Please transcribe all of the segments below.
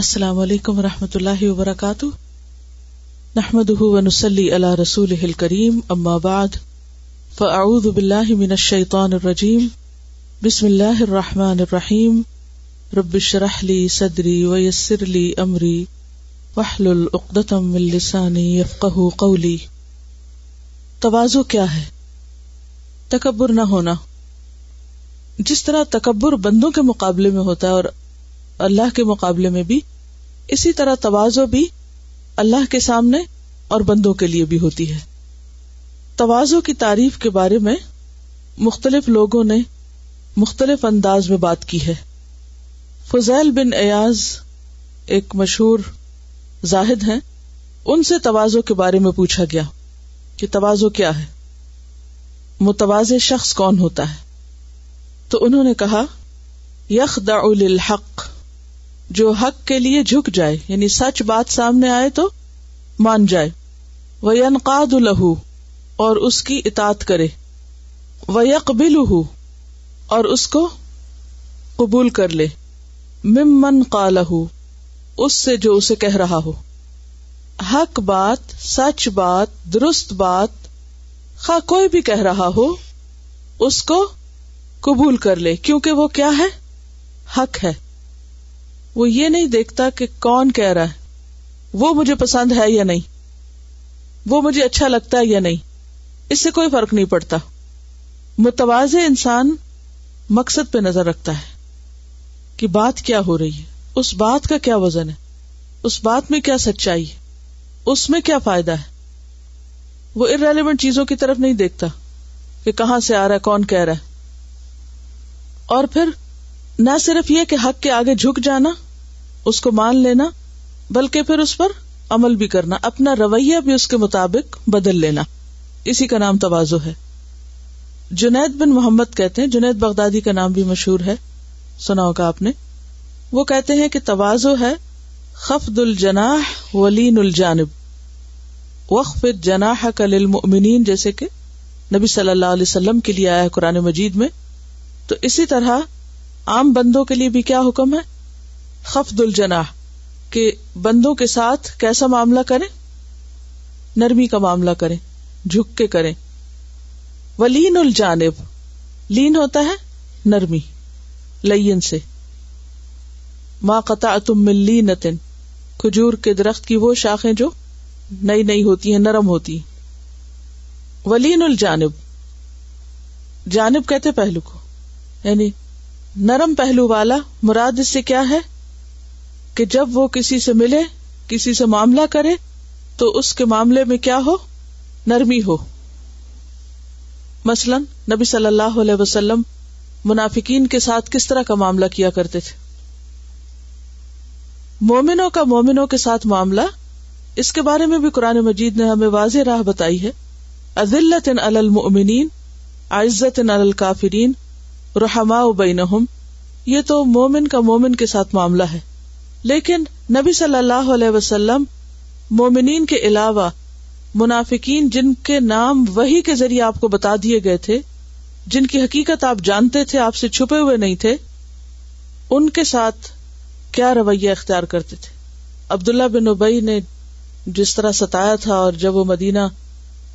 السلام علیکم و رحمۃ اللہ وبرکاتہ نحمد ونسلی علی رسول اما بعد فاعوذ باللہ من الشیطان الرجیم بسم اللہ الرحیم رب شرح لی صدری ویسر لی امری من لسانی یفقہ قولی توازو کیا ہے تکبر نہ ہونا جس طرح تکبر بندوں کے مقابلے میں ہوتا ہے اور اللہ کے مقابلے میں بھی اسی طرح توازو بھی اللہ کے سامنے اور بندوں کے لیے بھی ہوتی ہے توازو کی تعریف کے بارے میں مختلف لوگوں نے مختلف انداز میں بات کی ہے فضیل بن ایاز ایک مشہور زاہد ہیں ان سے توازو کے بارے میں پوچھا گیا کہ توازو کیا ہے متواز شخص کون ہوتا ہے تو انہوں نے کہا یخ الحق جو حق کے لیے جھک جائے یعنی سچ بات سامنے آئے تو مان جائے وہ لہو اور اس کی اطاعت کرے وقبل اور اس کو قبول کر لے ممن قا اس سے جو اسے کہہ رہا ہو حق بات سچ بات درست بات خا کوئی بھی کہہ رہا ہو اس کو قبول کر لے کیونکہ وہ کیا ہے حق ہے وہ یہ نہیں دیکھتا کہ کون کہہ رہا ہے وہ مجھے پسند ہے یا نہیں وہ مجھے اچھا لگتا ہے یا نہیں اس سے کوئی فرق نہیں پڑتا متوازے انسان مقصد پہ نظر رکھتا ہے کہ بات کیا ہو رہی ہے اس بات کا کیا وزن ہے اس بات میں کیا سچائی ہے اس میں کیا فائدہ ہے وہ ارریلیونٹ چیزوں کی طرف نہیں دیکھتا کہ کہاں سے آ رہا ہے کون کہہ رہا ہے اور پھر نہ صرف یہ کہ حق کے آگے جھک جانا اس کو مان لینا بلکہ پھر اس پر عمل بھی کرنا اپنا رویہ بھی اس کے مطابق بدل لینا اسی کا نام توازو ہے جنید بن محمد کہتے ہیں جنید بغدادی کا نام بھی مشہور ہے سنا ہوگا آپ نے وہ کہتے ہیں کہ توازو ہے خفد الجناح ولین الجانب وقف جناح کل للمؤمنین جیسے کہ نبی صلی اللہ علیہ وسلم کے لیے آیا ہے قرآن مجید میں تو اسی طرح عام بندوں کے لیے بھی کیا حکم ہے خفد الجناح کہ بندوں کے ساتھ کیسا معاملہ کریں نرمی کا معاملہ کریں جھک کے کریں ولین الجانب لین ہوتا ہے نرمی لین سے ما قطع تم ملی نتن کھجور کے درخت کی وہ شاخیں جو نئی نئی ہوتی ہیں نرم ہوتی ہیں ولین الجانب جانب کہتے پہلو کو یعنی نرم پہلو والا مراد اس سے کیا ہے کہ جب وہ کسی سے ملے کسی سے معاملہ کرے تو اس کے معاملے میں کیا ہو نرمی ہو مثلا نبی صلی اللہ علیہ وسلم منافقین کے ساتھ کس طرح کا معاملہ کیا کرتے تھے مومنوں کا مومنوں کے ساتھ معاملہ اس کے بارے میں بھی قرآن مجید نے ہمیں واضح راہ بتائی ہے عزت الکافرین رحما بین یہ تو مومن کا مومن کے ساتھ معاملہ ہے لیکن نبی صلی اللہ علیہ وسلم مومنین کے علاوہ منافقین جن کے نام وہی کے ذریعے آپ کو بتا دیے گئے تھے جن کی حقیقت آپ جانتے تھے آپ سے چھپے ہوئے نہیں تھے ان کے ساتھ کیا رویہ اختیار کرتے تھے عبداللہ بن ابئی نے جس طرح ستایا تھا اور جب وہ مدینہ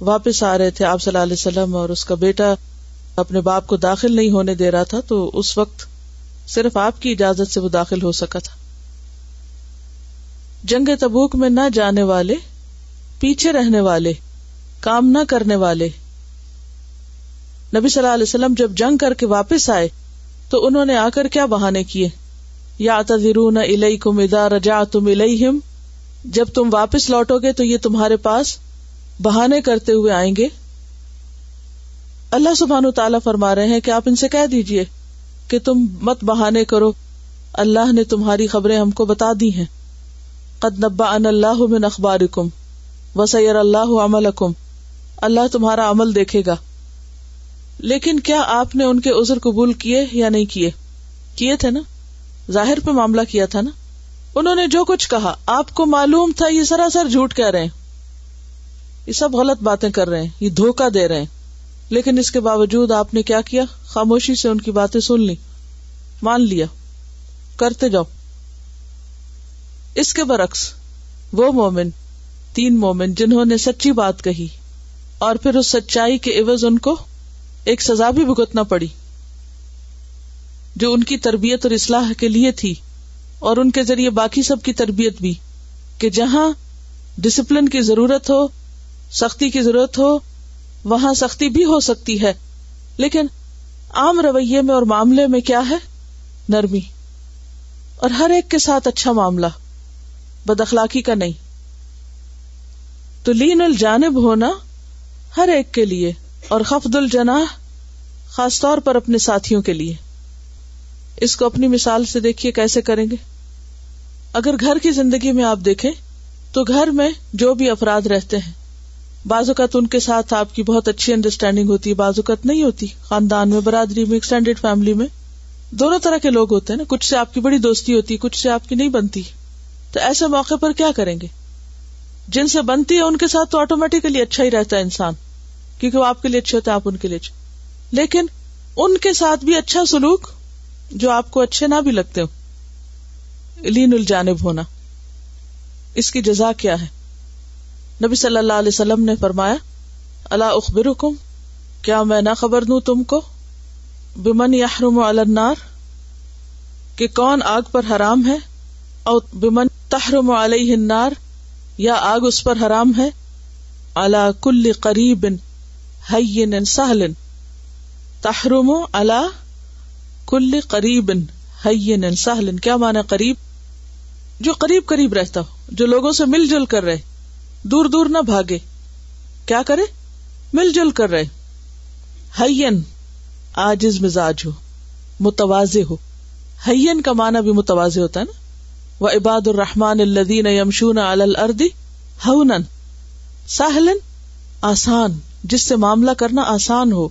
واپس آ رہے تھے آپ صلی اللہ علیہ وسلم اور اس کا بیٹا اپنے باپ کو داخل نہیں ہونے دے رہا تھا تو اس وقت صرف آپ کی اجازت سے وہ داخل ہو سکا تھا جنگ تبوک میں نہ جانے والے پیچھے رہنے والے کام نہ کرنے والے نبی صلی اللہ علیہ وسلم جب جنگ کر کے واپس آئے تو انہوں نے آ کر کیا بہانے کیے یا تذرون رجعتم الیہم جب تم واپس لوٹو گے تو یہ تمہارے پاس بہانے کرتے ہوئے آئیں گے اللہ سبحان و تعالیٰ فرما رہے ہیں کہ آپ ان سے کہہ دیجیے کہ تم مت بہانے کرو اللہ نے تمہاری خبریں ہم کو بتا دی ہیں قد نبا ان اللہ اخبار وسیر اللہ عمل اکم اللہ تمہارا عمل دیکھے گا لیکن کیا آپ نے ان کے ازر قبول کیے یا نہیں کیے کیے تھے نا ظاہر پہ معاملہ کیا تھا نا انہوں نے جو کچھ کہا آپ کو معلوم تھا یہ سراسر جھوٹ کہہ رہے ہیں یہ سب غلط باتیں کر رہے ہیں یہ دھوکہ دے رہے ہیں لیکن اس کے باوجود آپ نے کیا کیا خاموشی سے ان کی باتیں سن لی مان لیا کرتے جاؤ اس کے برعکس وہ مومن تین مومن جنہوں نے سچی بات کہی اور پھر اس سچائی کے عوض ان کو ایک سزا بھی بھگتنا پڑی جو ان کی تربیت اور اصلاح کے لیے تھی اور ان کے ذریعے باقی سب کی تربیت بھی کہ جہاں ڈسپلن کی ضرورت ہو سختی کی ضرورت ہو وہاں سختی بھی ہو سکتی ہے لیکن عام رویے میں اور معاملے میں کیا ہے نرمی اور ہر ایک کے ساتھ اچھا معاملہ بد اخلاقی کا نہیں تو لین الجانب ہونا ہر ایک کے لیے اور خفد الجناح خاص طور پر اپنے ساتھیوں کے لیے اس کو اپنی مثال سے دیکھیے کیسے کریں گے اگر گھر کی زندگی میں آپ دیکھیں تو گھر میں جو بھی افراد رہتے ہیں بعض اوقات ان کے ساتھ آپ کی بہت اچھی انڈرسٹینڈنگ ہوتی ہے بعض اوقات نہیں ہوتی خاندان میں برادری میں ایکسٹینڈیڈ فیملی میں دونوں طرح کے لوگ ہوتے ہیں نا کچھ سے آپ کی بڑی دوستی ہوتی ہے کچھ سے آپ کی نہیں بنتی تو ایسے موقع پر کیا کریں گے جن سے بنتی ہے ان کے ساتھ تو آٹومیٹیکلی اچھا ہی رہتا ہے انسان کیونکہ وہ آپ کے لیے اچھے ہوتے ہیں آپ ان کے لیے اچھے لیکن ان کے ساتھ بھی اچھا سلوک جو آپ کو اچھے نہ بھی لگتے ہو لین الجانب ہونا اس کی جزا کیا ہے نبی صلی اللہ علیہ وسلم نے فرمایا اللہ اخبر کیا میں نہ خبر دوں تم کو بمن یا النار و کون آگ پر حرام ہے اور آگ اس پر حرام ہے اللہ کل قریب تحرم اللہ کل قریب کیا مانا قریب جو قریب قریب رہتا ہو جو لوگوں سے مل جل کر رہے دور دور نہ بھاگے کیا کرے مل جل کر رہے ہین آجز مزاج ہو متوازے ہو ہین کا بھی متوازے ہوتا ہے نا وہ عباد الرحمان الدین یمشون الردی ہن ساحلن آسان جس سے معاملہ کرنا آسان ہو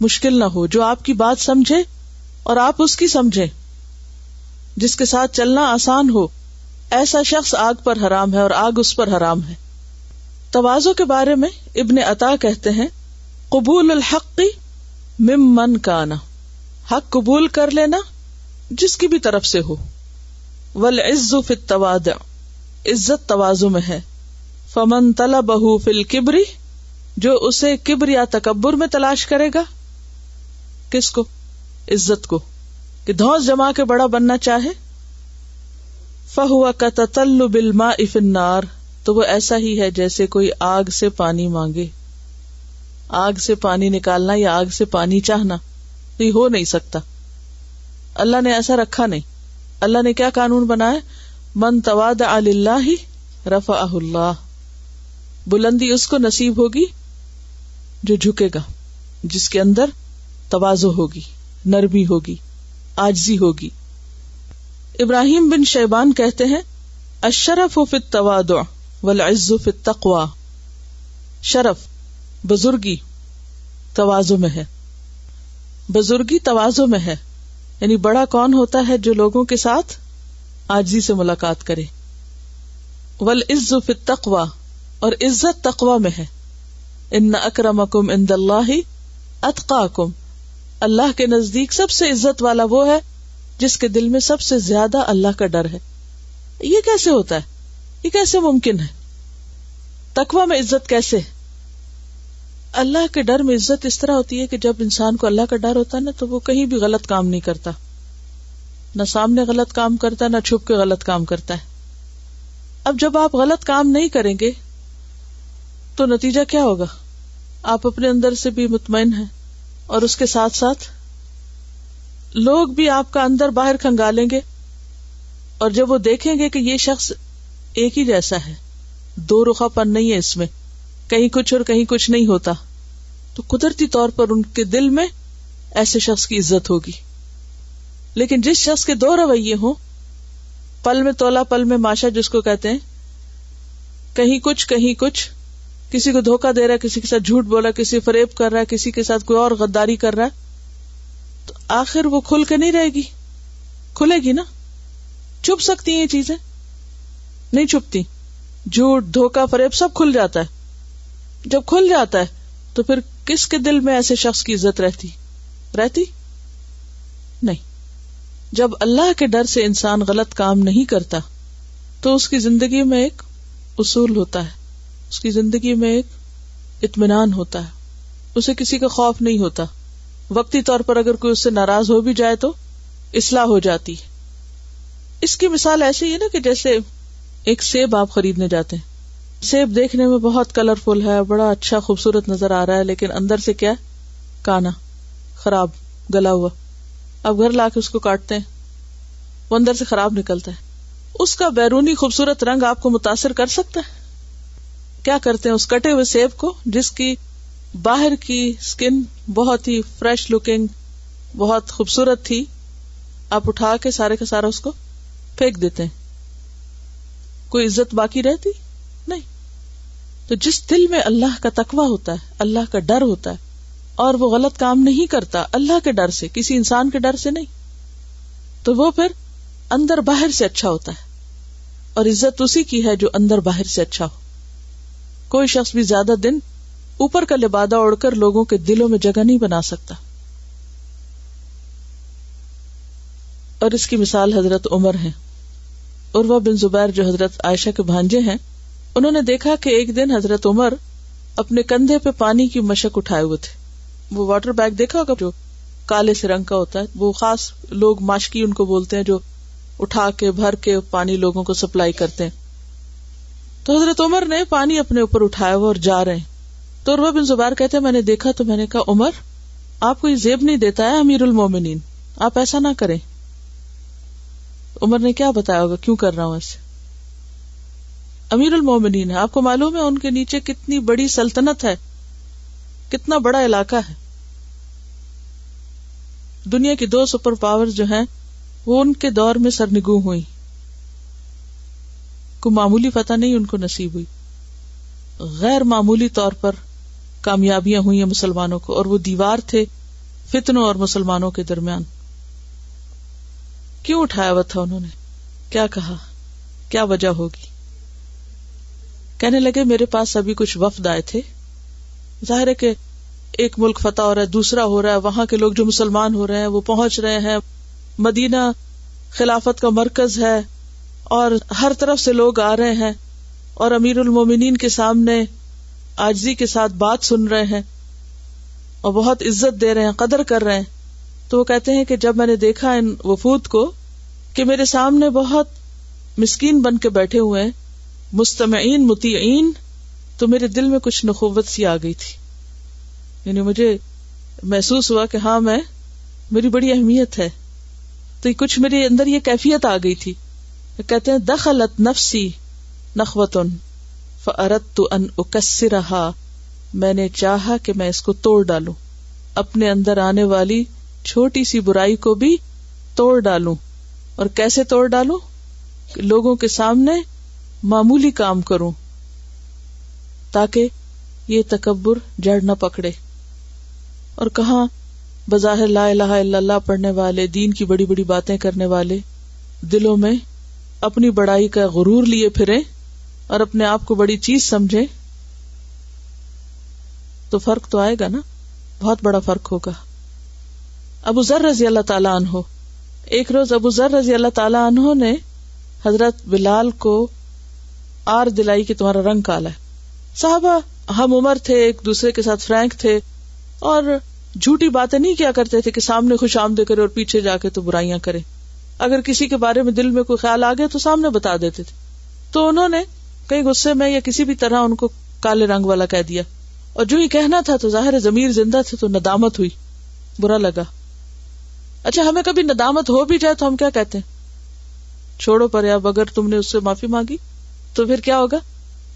مشکل نہ ہو جو آپ کی بات سمجھے اور آپ اس کی سمجھے جس کے ساتھ چلنا آسان ہو ایسا شخص آگ پر حرام ہے اور آگ اس پر حرام ہے توازوں کے بارے میں ابن عطا کہتے ہیں قبول الحق ممن آنا حق قبول کر لینا جس کی بھی طرف سے ہو وز عزت توازو میں ہے فمن تلا فی الکبری جو اسے کبر یا تکبر میں تلاش کرے گا کس کو عزت کو کہ دھوس جما کے بڑا بننا چاہے فہو کا تتل افنار تو وہ ایسا ہی ہے جیسے کوئی آگ سے پانی مانگے آگ سے پانی نکالنا یا آگ سے پانی چاہنا تو یہ ہو نہیں سکتا اللہ نے ایسا رکھا نہیں اللہ نے کیا قانون بنایا من تواد اللہ رفا اللہ بلندی اس کو نصیب ہوگی جو جھکے گا جس کے اندر توازو ہوگی نرمی ہوگی آجزی ہوگی ابراہیم بن شیبان کہتے ہیں اشرف و فت ولعزو تقوا شرف بزرگی توازو میں ہے بزرگی توازو میں ہے یعنی بڑا کون ہوتا ہے جو لوگوں کے ساتھ آجزی سے ملاقات کرے ول عزو فت تقوا اور عزت تقوا میں ہے ان اکرم اکم ان دتقا کم اللہ کے نزدیک سب سے عزت والا وہ ہے جس کے دل میں سب سے زیادہ اللہ کا ڈر ہے یہ کیسے ہوتا ہے یہ کیسے ممکن ہے تقوی میں عزت کیسے اللہ کے ڈر میں عزت اس طرح ہوتی ہے کہ جب انسان کو اللہ کا ڈر ہوتا ہے نا تو وہ کہیں بھی غلط کام نہیں کرتا نہ سامنے غلط کام کرتا ہے نہ چھپ کے غلط کام کرتا ہے اب جب آپ غلط کام نہیں کریں گے تو نتیجہ کیا ہوگا آپ اپنے اندر سے بھی مطمئن ہیں اور اس کے ساتھ ساتھ لوگ بھی آپ کا اندر باہر کھنگالیں گے اور جب وہ دیکھیں گے کہ یہ شخص ایک ہی جیسا ہے دو رخا پن نہیں ہے اس میں کہیں کچھ اور کہیں کچھ نہیں ہوتا تو قدرتی طور پر ان کے دل میں ایسے شخص کی عزت ہوگی لیکن جس شخص کے دو رویے ہوں پل میں تولا پل میں ماشا جس کو کہتے ہیں کہیں کچھ کہیں کچھ کسی کو دھوکہ دے رہا ہے کسی کے ساتھ جھوٹ بولا کسی فریب کر رہا ہے کسی کے ساتھ کوئی اور غداری کر رہا ہے تو آخر وہ کھل کے نہیں رہے گی کھلے گی نا چھپ سکتی ہیں یہ چیزیں نہیں چھپتی جھوٹ دھوکا فریب سب کھل جاتا ہے جب کھل جاتا ہے تو پھر کس کے دل میں ایسے شخص کی عزت رہتی رہتی نہیں جب اللہ کے ڈر سے انسان غلط کام نہیں کرتا تو اس کی زندگی میں ایک اصول ہوتا ہے اس کی زندگی میں ایک اطمینان ہوتا ہے اسے کسی کا خوف نہیں ہوتا وقتی طور پر اگر کوئی اس سے ناراض ہو بھی جائے تو اصلاح ہو جاتی ہے اس کی مثال ایسی ہے نا کہ جیسے ایک سیب آپ خریدنے جاتے ہیں سیب دیکھنے میں بہت کلرفل ہے بڑا اچھا خوبصورت نظر آ رہا ہے لیکن اندر سے کیا کانا خراب گلا ہوا اب گھر لا کے اس کو کاٹتے ہیں وہ اندر سے خراب نکلتا ہے اس کا بیرونی خوبصورت رنگ آپ کو متاثر کر سکتا ہے کیا کرتے ہیں اس کٹے ہوئے سیب کو جس کی باہر کی اسکن بہت ہی فریش لکنگ بہت خوبصورت تھی آپ اٹھا کے سارے کا سارا اس کو پھینک دیتے ہیں کوئی عزت باقی رہتی نہیں تو جس دل میں اللہ کا تقوی ہوتا ہے اللہ کا ڈر ہوتا ہے اور وہ غلط کام نہیں کرتا اللہ کے ڈر سے کسی انسان کے ڈر سے نہیں تو وہ پھر اندر باہر سے اچھا ہوتا ہے اور عزت اسی کی ہے جو اندر باہر سے اچھا ہو کوئی شخص بھی زیادہ دن اوپر کا لبادہ اڑ کر لوگوں کے دلوں میں جگہ نہیں بنا سکتا اور اس کی مثال حضرت عمر بن زبیر جو حضرت عائشہ کے بھانجے ہیں انہوں نے دیکھا کہ ایک دن حضرت عمر اپنے کندھے پہ پانی کی مشق اٹھائے ہوئے تھے وہ واٹر بیگ دیکھا ہوگا جو کالے سے رنگ کا ہوتا ہے وہ خاص لوگ ماشکی ان کو بولتے ہیں جو اٹھا کے بھر کے پانی لوگوں کو سپلائی کرتے ہیں تو حضرت عمر نے پانی اپنے اوپر اٹھایا ہوا اور جا رہے ہیں تو بن زبار کہتے میں نے دیکھا تو میں نے کہا عمر آپ کو زیب نہیں دیتا ہے امیر المومنین آپ ایسا نہ کریں عمر نے کیا بتایا ہوگا کیوں کر رہا ہوں اسے امیر المومنین ہے آپ کو معلوم ہے ان کے نیچے کتنی بڑی سلطنت ہے کتنا بڑا علاقہ ہے دنیا کی دو سپر پاور جو ہیں وہ ان کے دور میں سرنگو ہوئی کو معمولی فتح نہیں ان کو نصیب ہوئی غیر معمولی طور پر کامیابیاں ہوئی ہیں مسلمانوں کو اور وہ دیوار تھے فتنوں اور مسلمانوں کے درمیان کیوں اٹھایا ہوا تھا انہوں نے کیا کہا کیا وجہ ہوگی کہنے لگے میرے پاس ابھی کچھ وفد آئے تھے ظاہر ہے کہ ایک ملک فتح ہو رہا ہے دوسرا ہو رہا ہے وہاں کے لوگ جو مسلمان ہو رہے ہیں وہ پہنچ رہے ہیں مدینہ خلافت کا مرکز ہے اور ہر طرف سے لوگ آ رہے ہیں اور امیر المومنین کے سامنے آجزی کے ساتھ بات سن رہے ہیں اور بہت عزت دے رہے ہیں قدر کر رہے ہیں تو وہ کہتے ہیں کہ جب میں نے دیکھا ان وفود کو کہ میرے سامنے بہت مسکین بن کے بیٹھے ہوئے ہیں مستمعین متعین تو میرے دل میں کچھ نخوت سی آ گئی تھی یعنی مجھے محسوس ہوا کہ ہاں میں میری بڑی اہمیت ہے تو کچھ میرے اندر یہ کیفیت آ گئی تھی کہتے ہیں دخلت نفسی نخوتن فرت تو ان اکس رہا میں نے چاہا کہ میں اس کو توڑ ڈالوں اپنے اندر آنے والی چھوٹی سی برائی کو بھی توڑ ڈالوں اور کیسے توڑ ڈالوں لوگوں کے سامنے معمولی کام کروں تاکہ یہ تکبر جڑ نہ پکڑے اور کہاں بظاہر لا الہ الا اللہ پڑھنے والے دین کی بڑی بڑی باتیں کرنے والے دلوں میں اپنی بڑائی کا غرور لیے پھریں اور اپنے آپ کو بڑی چیز سمجھے تو فرق تو آئے گا نا بہت بڑا فرق ہوگا ابو ذر رضی اللہ تعالیٰ عنہ ایک روز ابو ذر رضی اللہ تعالیٰ عنہ نے حضرت بلال کو آر دلائی کہ تمہارا رنگ کالا ہے صحابہ ہم عمر تھے ایک دوسرے کے ساتھ فرینک تھے اور جھوٹی باتیں نہیں کیا کرتے تھے کہ سامنے خوش آمدے کرے اور پیچھے جا کے تو برائیاں کرے اگر کسی کے بارے میں دل میں کوئی خیال آ گیا تو سامنے بتا دیتے تھے تو انہوں نے کئی غصے میں یا کسی بھی طرح ان کو کالے رنگ والا کہہ دیا اور جو یہ کہنا تھا تو ظاہر زندہ تھے تو ندامت ہوئی برا لگا اچھا ہمیں کبھی ندامت ہو بھی جائے تو ہم کیا کہتے ہیں چھوڑو پر اب اگر تم نے اس سے معافی مانگی تو پھر کیا ہوگا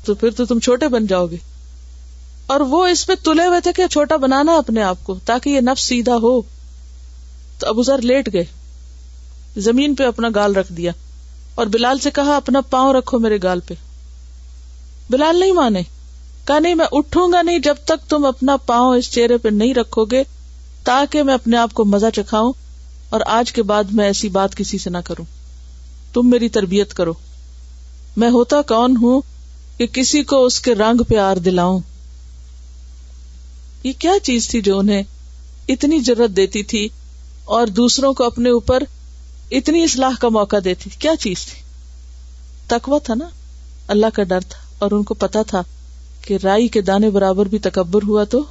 تو پھر تو تم چھوٹے بن جاؤ گے اور وہ اس پہ تلے ہوئے تھے کہ چھوٹا بنانا اپنے آپ کو تاکہ یہ نفس سیدھا ہو تو ابو ذر لیٹ گئے زمین پہ اپنا گال رکھ دیا اور بلال سے کہا اپنا پاؤں رکھو میرے گال پہ بلال نہیں مانے کہ نہیں میں اٹھوں گا نہیں جب تک تم اپنا پاؤں اس چہرے پہ نہیں رکھو گے تاکہ میں اپنے آپ کو مزہ چکھاؤں اور آج کے بعد میں ایسی بات کسی سے نہ کروں تم میری تربیت کرو میں ہوتا کون ہوں کہ کسی کو اس کے رنگ پہ آر دلاؤں یہ کیا چیز تھی جو انہیں اتنی ضرورت دیتی تھی اور دوسروں کو اپنے اوپر اتنی اصلاح کا موقع دیتی کیا چیز تھی تکوا تھا نا اللہ کا ڈر تھا اور ان کو پتا تھا کہ رائی کے دانے برابر بھی تکبر ہوا تو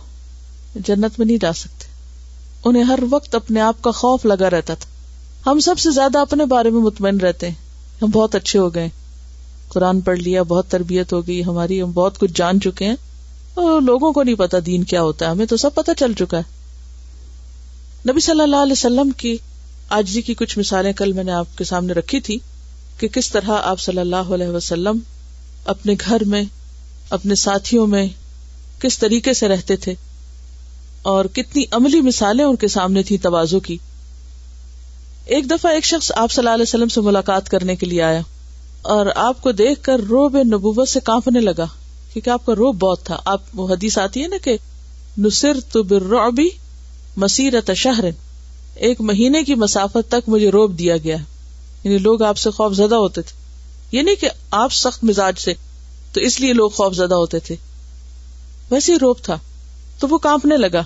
جنت میں نہیں جا سکتے انہیں ہر وقت اپنے آپ کا خوف لگا رہتا تھا ہم سب سے زیادہ اپنے بارے میں مطمئن رہتے ہیں ہم بہت اچھے ہو گئے قرآن پڑھ لیا بہت تربیت ہو گئی ہماری ہم بہت کچھ جان چکے ہیں اور لوگوں کو نہیں پتا دین کیا ہوتا ہے ہمیں تو سب پتا چل چکا ہے نبی صلی اللہ علیہ وسلم کی جی کی کچھ مثالیں کل میں نے آپ کے سامنے رکھی تھی کہ کس طرح آپ صلی اللہ علیہ وسلم اپنے گھر میں اپنے ساتھیوں میں کس طریقے سے رہتے تھے اور کتنی عملی مثالیں ان کے سامنے تھی توازو کی ایک دفعہ ایک شخص آپ صلی اللہ علیہ وسلم سے ملاقات کرنے کے لیے آیا اور آپ کو دیکھ کر روب نبوت سے کانپنے لگا کیونکہ آپ کا روب بہت تھا آپ وہ حدیث آتی ہے نا کہ نصر تو بربی مسیرت شہر ایک مہینے کی مسافت تک مجھے روب دیا گیا یعنی لوگ آپ سے خوف زدہ ہوتے تھے نہیں کہ آپ سخت مزاج سے تو اس لیے لوگ خوف زدہ ہوتے تھے ویسے روپ تھا تو وہ کانپنے لگا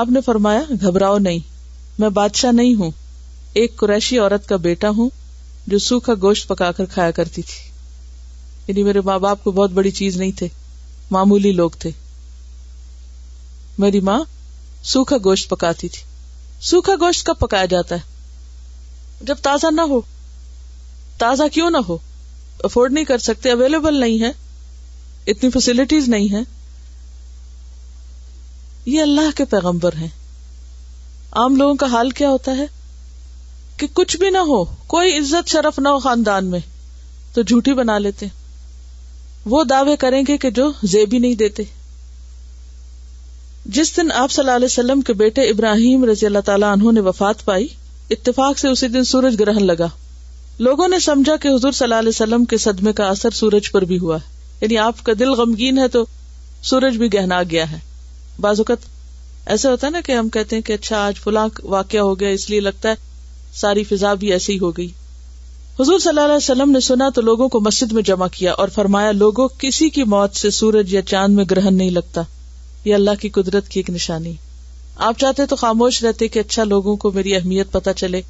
آپ نے فرمایا گھبراؤ نہیں میں بادشاہ نہیں ہوں ایک قریشی عورت کا بیٹا ہوں جو سوکھا گوشت پکا کر کھایا کرتی تھی یعنی میرے ماں باپ کو بہت بڑی چیز نہیں تھے معمولی لوگ تھے میری ماں سوکھا گوشت پکاتی تھی سوکھا گوشت کب پکایا جاتا ہے جب تازہ نہ ہو تازہ کیوں نہ ہو افورڈ نہیں کر سکتے اویلیبل نہیں ہے اتنی فیسلٹیز نہیں ہے یہ اللہ کے پیغمبر ہیں عام لوگوں کا حال کیا ہوتا ہے کہ کچھ بھی نہ ہو کوئی عزت شرف نہ ہو خاندان میں تو جھوٹی بنا لیتے وہ دعوے کریں گے کہ جو زیبی نہیں دیتے جس دن آپ صلی اللہ علیہ وسلم کے بیٹے ابراہیم رضی اللہ تعالیٰ انہوں نے وفات پائی اتفاق سے اسی دن سورج گرہن لگا لوگوں نے سمجھا کہ حضور صلی اللہ علیہ وسلم کے صدمے کا اثر سورج پر بھی ہوا ہے یعنی آپ کا دل غمگین ہے تو سورج بھی گہنا گیا ہے بعض اوقات ایسا ہوتا ہے نا کہ کہ ہم کہتے ہیں اچھا آج فلاں واقعہ ہو گیا اس لیے لگتا ہے ساری فضا بھی ایسی ہی ہو گئی حضور صلی اللہ علیہ وسلم نے سنا تو لوگوں کو مسجد میں جمع کیا اور فرمایا لوگوں کسی کی موت سے سورج یا چاند میں گرہن نہیں لگتا یہ اللہ کی قدرت کی ایک نشانی آپ چاہتے تو خاموش رہتے کہ اچھا لوگوں کو میری اہمیت پتا چلے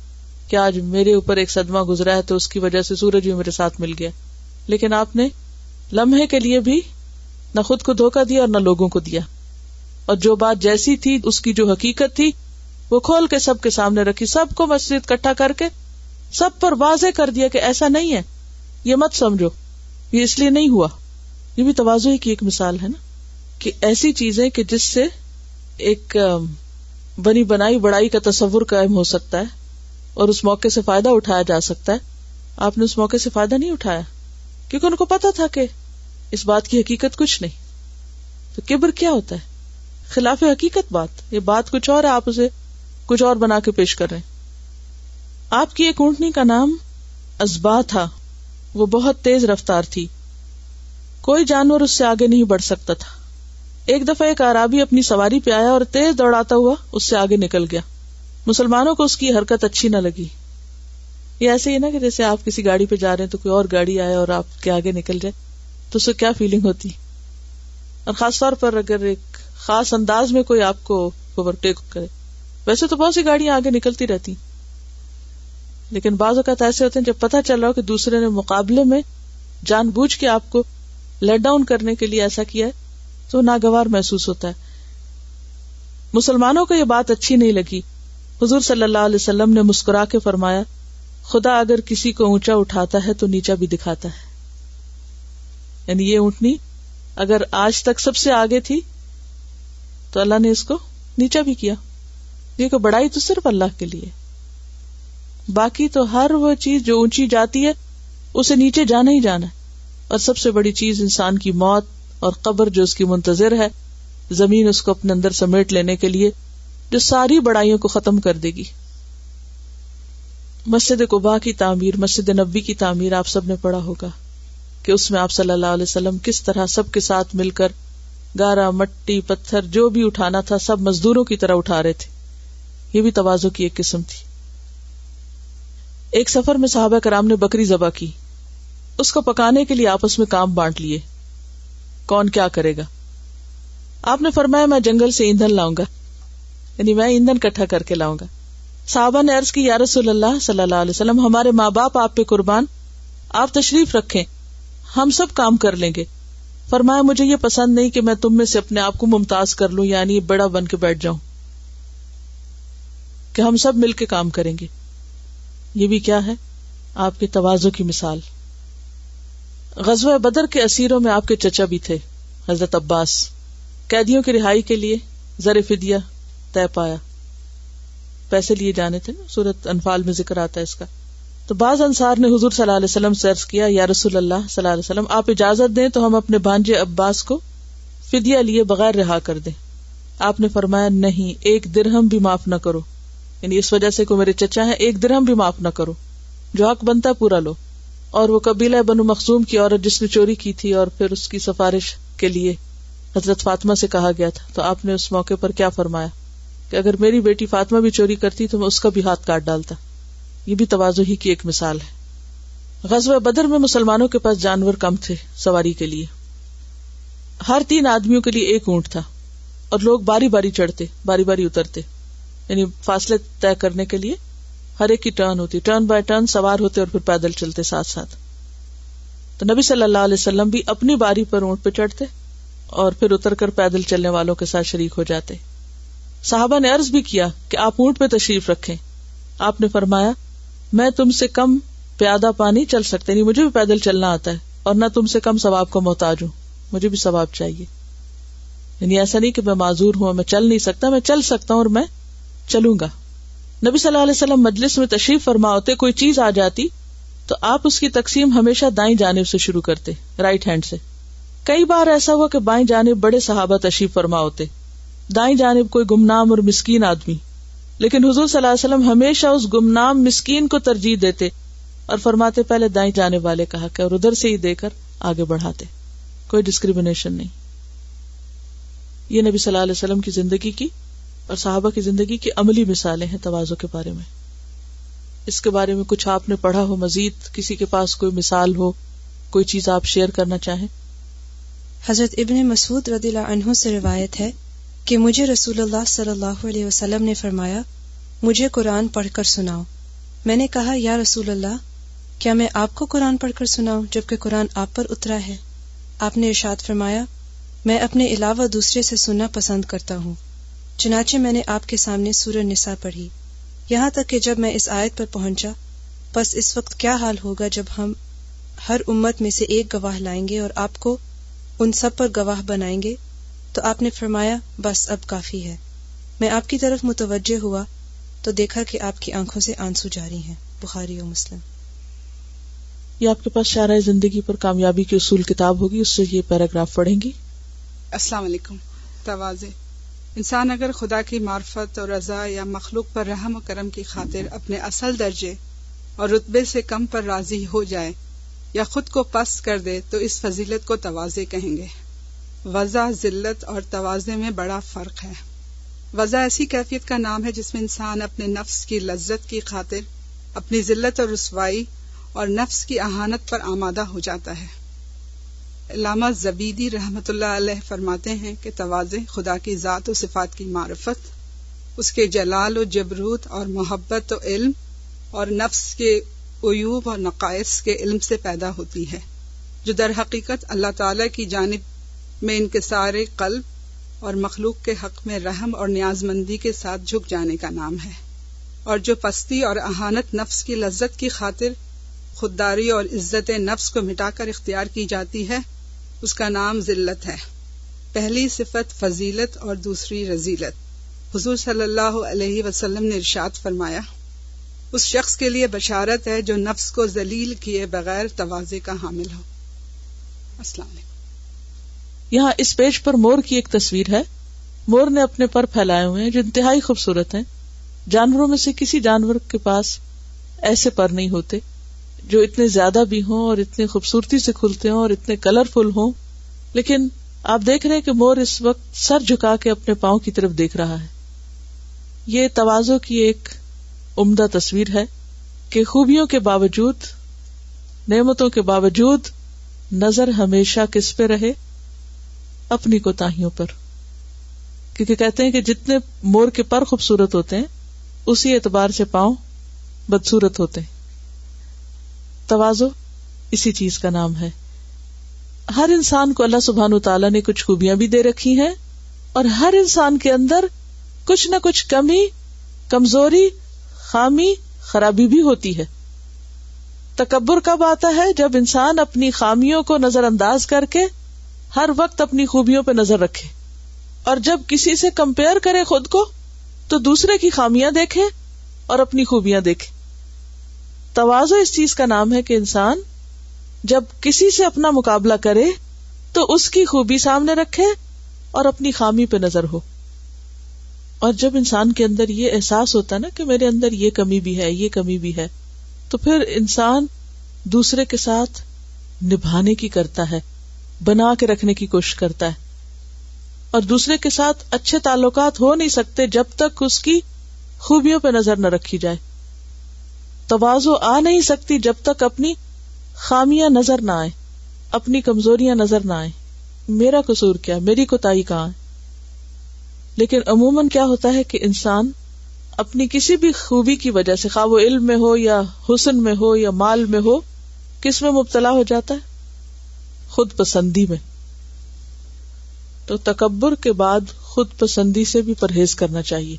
کہ آج میرے اوپر ایک صدمہ گزرا ہے تو اس کی وجہ سے سورج بھی میرے ساتھ مل گیا لیکن آپ نے لمحے کے لیے بھی نہ خود کو دھوکا دیا اور نہ لوگوں کو دیا اور جو بات جیسی تھی اس کی جو حقیقت تھی وہ کھول کے سب کے سامنے رکھی سب کو مسجد اکٹھا کر کے سب پر واضح کر دیا کہ ایسا نہیں ہے یہ مت سمجھو یہ اس لیے نہیں ہوا یہ بھی توازو ہی کی ایک مثال ہے نا کہ ایسی چیزیں کہ جس سے ایک بنی بنائی بڑائی کا تصور قائم ہو سکتا ہے اور اس موقع سے فائدہ اٹھایا جا سکتا ہے آپ نے اس موقع سے فائدہ نہیں اٹھایا کیونکہ ان کو پتا تھا کہ اس بات کی حقیقت کچھ نہیں تو کبر کیا ہوتا ہے خلاف حقیقت بات یہ بات کچھ اور آپ اسے کچھ اور بنا کے پیش کر رہے ہیں آپ کی ایک اونٹنی کا نام ازبا تھا وہ بہت تیز رفتار تھی کوئی جانور اس سے آگے نہیں بڑھ سکتا تھا ایک دفعہ ایک آرابی اپنی سواری پہ آیا اور تیز دوڑاتا ہوا اس سے آگے نکل گیا مسلمانوں کو اس کی حرکت اچھی نہ لگی یہ ایسے ہی نا کہ جیسے آپ کسی گاڑی پہ جا رہے ہیں تو کوئی اور گاڑی آئے اور آپ کے آگے نکل جائے تو اسے کیا فیلنگ ہوتی اور خاص طور پر اگر ایک خاص انداز میں کوئی آپ کو اوورٹیک کرے ویسے تو بہت سی گاڑیاں آگے نکلتی رہتی لیکن بعض اوقات ایسے ہوتے ہیں جب پتہ چل رہا ہو کہ دوسرے نے مقابلے میں جان بوجھ کے آپ کو لیٹ ڈاؤن کرنے کے لیے ایسا کیا ہے تو ناگوار محسوس ہوتا ہے مسلمانوں کو یہ بات اچھی نہیں لگی حضور صلی اللہ علیہ وسلم نے مسکرا کے فرمایا خدا اگر کسی کو اونچا اٹھاتا ہے تو نیچا بھی دکھاتا ہے یعنی یہ اونٹنی اگر آج تک سب سے آگے تھی تو اللہ نے اس کو نیچا بھی کیا یہ کہ بڑائی تو صرف اللہ کے لیے باقی تو ہر وہ چیز جو اونچی جاتی ہے اسے نیچے جانا ہی جانا ہے اور سب سے بڑی چیز انسان کی موت اور قبر جو اس کی منتظر ہے زمین اس کو اپنے اندر سمیٹ لینے کے لیے جو ساری بڑائیوں کو ختم کر دے گی مسجد قبا کی تعمیر مسجد نبی کی تعمیر آپ سب نے پڑا ہوگا کہ اس میں آپ صلی اللہ علیہ وسلم کس طرح سب کے ساتھ مل کر گارا مٹی پتھر جو بھی اٹھانا تھا سب مزدوروں کی طرح اٹھا رہے تھے یہ بھی توازوں کی ایک قسم تھی ایک سفر میں صحابہ کرام نے بکری ذبح کی اس کو پکانے کے لیے آپس میں کام بانٹ لیے کون کیا کرے گا آپ نے فرمایا میں جنگل سے ایندھن لاؤں گا یعنی میں ایندھن کٹھا کر کے لاؤں گا نے عرض کی یا رسول اللہ صلی اللہ علیہ وسلم ہمارے ماں باپ آپ پہ قربان آپ تشریف رکھیں ہم سب کام کر لیں گے فرمایا مجھے یہ پسند نہیں کہ میں تم میں سے اپنے آپ کو ممتاز کر لوں یعنی بڑا بن کے بیٹھ جاؤں کہ ہم سب مل کے کام کریں گے یہ بھی کیا ہے آپ کے توازوں کی مثال غزوہ بدر کے اسیروں میں آپ کے چچا بھی تھے حضرت عباس قیدیوں کی رہائی کے لیے زر فدیہ طے پایا پیسے لیے جانے تھے نا سورت انفال میں ذکر آتا ہے اس کا تو بعض انصار نے حضور صلی اللہ علیہ وسلم کیا یا رسول اللہ صلی اللہ علیہ وسلم آپ اجازت دیں تو ہم اپنے عباس کو لیے بغیر رہا کر دیں آپ نے فرمایا نہیں ایک درہم بھی معاف نہ کرو یعنی اس وجہ سے میرے چچا ہے ایک درہم بھی معاف نہ کرو جو حق بنتا پورا لو اور وہ قبیلہ بنو مخصوم کی عورت جس نے چوری کی تھی اور پھر اس کی سفارش کے لیے حضرت فاطمہ سے کہا گیا تھا تو آپ نے اس موقع پر کیا فرمایا کہ اگر میری بیٹی فاطمہ بھی چوری کرتی تو میں اس کا بھی ہاتھ کاٹ ڈالتا یہ بھی توازو ہی کی ایک مثال ہے غزب بدر میں مسلمانوں کے پاس جانور کم تھے سواری کے لیے ہر تین آدمیوں کے لیے ایک اونٹ تھا اور لوگ باری باری چڑھتے باری باری اترتے یعنی فاصلے طے کرنے کے لیے ہر ایک کی ٹرن ہوتی ٹرن بائی ٹرن سوار ہوتے اور پھر پیدل چلتے ساتھ ساتھ تو نبی صلی اللہ علیہ وسلم بھی اپنی باری پر اونٹ پہ چڑھتے اور پھر اتر کر پیدل چلنے والوں کے ساتھ شریک ہو جاتے صحابہ نے عرض بھی کیا کہ آپ اونٹ پہ تشریف رکھے آپ نے فرمایا میں تم سے کم پیادہ پانی چل سکتے نہیں یعنی مجھے بھی پیدل چلنا آتا ہے اور نہ تم سے کم ثواب کا محتاج ہوں مجھے بھی ثواب چاہیے یعنی ایسا نہیں کہ میں معذور ہوں میں چل نہیں سکتا میں چل سکتا ہوں اور میں چلوں گا نبی صلی اللہ علیہ وسلم مجلس میں تشریف فرما ہوتے کوئی چیز آ جاتی تو آپ اس کی تقسیم ہمیشہ دائیں جانب سے شروع کرتے رائٹ ہینڈ سے کئی بار ایسا ہوا کہ بائیں جانب بڑے صحابہ تشریف فرما ہوتے دائیں جانب کوئی گمنام اور مسکین آدمی لیکن حضور صلی اللہ علیہ وسلم ہمیشہ اس گمنام مسکین کو ترجیح دیتے اور فرماتے پہلے دائیں جانب والے کہا کہ اور ادھر سے ہی دے کر آگے بڑھاتے کوئی ڈسکریمنیشن نہیں یہ نبی صلی اللہ علیہ وسلم کی زندگی کی اور صحابہ کی زندگی کی عملی مثالیں ہیں توازوں کے بارے میں اس کے بارے میں کچھ آپ نے پڑھا ہو مزید کسی کے پاس کوئی مثال ہو کوئی چیز آپ شیئر کرنا چاہیں حضرت ابن مسعود رضی اللہ عنہ سے روایت ہے کہ مجھے رسول اللہ صلی اللہ علیہ وسلم نے فرمایا مجھے قرآن پڑھ کر سناؤ میں نے کہا یا رسول اللہ کیا میں آپ کو قرآن پڑھ کر سناؤں جبکہ قرآن آپ پر اترا ہے آپ نے ارشاد فرمایا میں اپنے علاوہ دوسرے سے سننا پسند کرتا ہوں چنانچہ میں نے آپ کے سامنے سورہ نساء پڑھی یہاں تک کہ جب میں اس آیت پر پہنچا بس اس وقت کیا حال ہوگا جب ہم ہر امت میں سے ایک گواہ لائیں گے اور آپ کو ان سب پر گواہ بنائیں گے تو آپ نے فرمایا بس اب کافی ہے میں آپ کی طرف متوجہ ہوا تو دیکھا کہ آپ کی آنکھوں سے آنسو جاری ہیں بخاری و مسلم یہ آپ کے پاس شارہ زندگی پر کامیابی کے اصول کتاب ہوگی اس سے یہ پیراگراف پڑھیں گی السلام علیکم توازے انسان اگر خدا کی معرفت اور رضا یا مخلوق پر رحم و کرم کی خاطر اپنے اصل درجے اور رتبے سے کم پر راضی ہو جائے یا خود کو پس کر دے تو اس فضیلت کو توازے کہیں گے وضع ذلت اور توازے میں بڑا فرق ہے وضع ایسی کیفیت کا نام ہے جس میں انسان اپنے نفس کی لذت کی خاطر اپنی ذلت اور رسوائی اور نفس کی اہانت پر آمادہ ہو جاتا ہے علامہ زبیدی رحمت اللہ علیہ فرماتے ہیں کہ توازے خدا کی ذات و صفات کی معرفت اس کے جلال و جبروت اور محبت و علم اور نفس کے عیوب اور نقائص کے علم سے پیدا ہوتی ہے جو در حقیقت اللہ تعالی کی جانب میں ان کے سارے قلب اور مخلوق کے حق میں رحم اور نیاز مندی کے ساتھ جھک جانے کا نام ہے اور جو پستی اور اہانت نفس کی لذت کی خاطر خودداری اور عزت نفس کو مٹا کر اختیار کی جاتی ہے اس کا نام ذلت ہے پہلی صفت فضیلت اور دوسری رضیلت حضور صلی اللہ علیہ وسلم نے ارشاد فرمایا اس شخص کے لیے بشارت ہے جو نفس کو ذلیل کیے بغیر توازے کا حامل ہو السلام علیکم یہاں اس پیج پر مور کی ایک تصویر ہے مور نے اپنے پر پھیلائے ہوئے جو انتہائی خوبصورت ہیں جانوروں میں سے کسی جانور کے پاس ایسے پر نہیں ہوتے جو اتنے زیادہ بھی ہوں اور اتنے خوبصورتی سے کھلتے ہوں اور اتنے کلرفل ہوں لیکن آپ دیکھ رہے ہیں کہ مور اس وقت سر جھکا کے اپنے پاؤں کی طرف دیکھ رہا ہے یہ توازوں کی ایک عمدہ تصویر ہے کہ خوبیوں کے باوجود نعمتوں کے باوجود نظر ہمیشہ کس پہ رہے اپنی کوتاہیوں پر کیونکہ کہتے ہیں کہ جتنے مور کے پر خوبصورت ہوتے ہیں اسی اعتبار سے پاؤں بدسورت ہوتے ہیں توازو اسی چیز کا نام ہے ہر انسان کو اللہ سبحان تعالیٰ نے کچھ خوبیاں بھی دے رکھی ہیں اور ہر انسان کے اندر کچھ نہ کچھ کمی کمزوری خامی خرابی بھی ہوتی ہے تکبر کب آتا ہے جب انسان اپنی خامیوں کو نظر انداز کر کے ہر وقت اپنی خوبیوں پہ نظر رکھے اور جب کسی سے کمپیئر کرے خود کو تو دوسرے کی خامیاں دیکھے اور اپنی خوبیاں دیکھے توازو اس چیز کا نام ہے کہ انسان جب کسی سے اپنا مقابلہ کرے تو اس کی خوبی سامنے رکھے اور اپنی خامی پہ نظر ہو اور جب انسان کے اندر یہ احساس ہوتا نا کہ میرے اندر یہ کمی بھی ہے یہ کمی بھی ہے تو پھر انسان دوسرے کے ساتھ نبھانے کی کرتا ہے بنا کے رکھنے کی کوشش کرتا ہے اور دوسرے کے ساتھ اچھے تعلقات ہو نہیں سکتے جب تک اس کی خوبیوں پہ نظر نہ رکھی جائے توازو آ نہیں سکتی جب تک اپنی خامیاں نظر نہ آئے اپنی کمزوریاں نظر نہ آئے میرا قصور کیا میری کوتا کہاں ہے لیکن عموماً کیا ہوتا ہے کہ انسان اپنی کسی بھی خوبی کی وجہ سے خواہ وہ علم میں ہو یا حسن میں ہو یا مال میں ہو کس میں مبتلا ہو جاتا ہے خود پسندی میں تو تکبر کے بعد خود پسندی سے بھی پرہیز کرنا چاہیے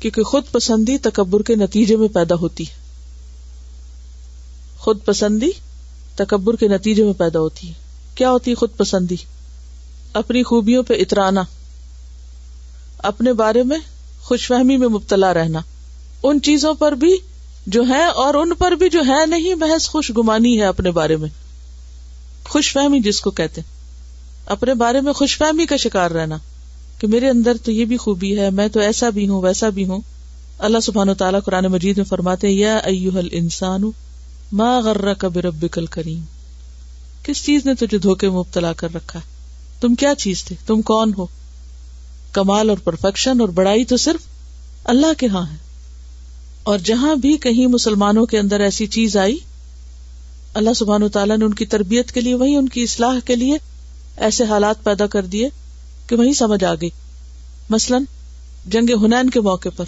کیونکہ خود پسندی تکبر کے نتیجے میں پیدا ہوتی ہے خود پسندی تکبر کے نتیجے میں پیدا ہوتی ہے کیا ہوتی ہے خود پسندی اپنی خوبیوں پہ اترانا اپنے بارے میں خوش فہمی میں مبتلا رہنا ان چیزوں پر بھی جو ہے اور ان پر بھی جو ہے نہیں بحث خوش گمانی ہے اپنے بارے میں خوش فہمی جس کو کہتے اپنے بارے میں خوش فہمی کا شکار رہنا کہ میرے اندر تو یہ بھی خوبی ہے میں تو ایسا بھی ہوں ویسا بھی ہوں اللہ سبحان و تعالیٰ قرآن مجید میں فرماتے یا ایوہل انسان ما ماں غر کب رب کریم کس چیز نے تجھے دھوکے مبتلا کر رکھا ہے تم کیا چیز تھے تم کون ہو کمال اور پرفیکشن اور بڑائی تو صرف اللہ کے ہاں ہے اور جہاں بھی کہیں مسلمانوں کے اندر ایسی چیز آئی اللہ سبحان تعالیٰ نے ان کی تربیت کے لیے وہی ان کی اصلاح کے لیے ایسے حالات پیدا کر دیے کہ وہی سمجھ آ گئی مثلاً جنگ ہنین کے موقع پر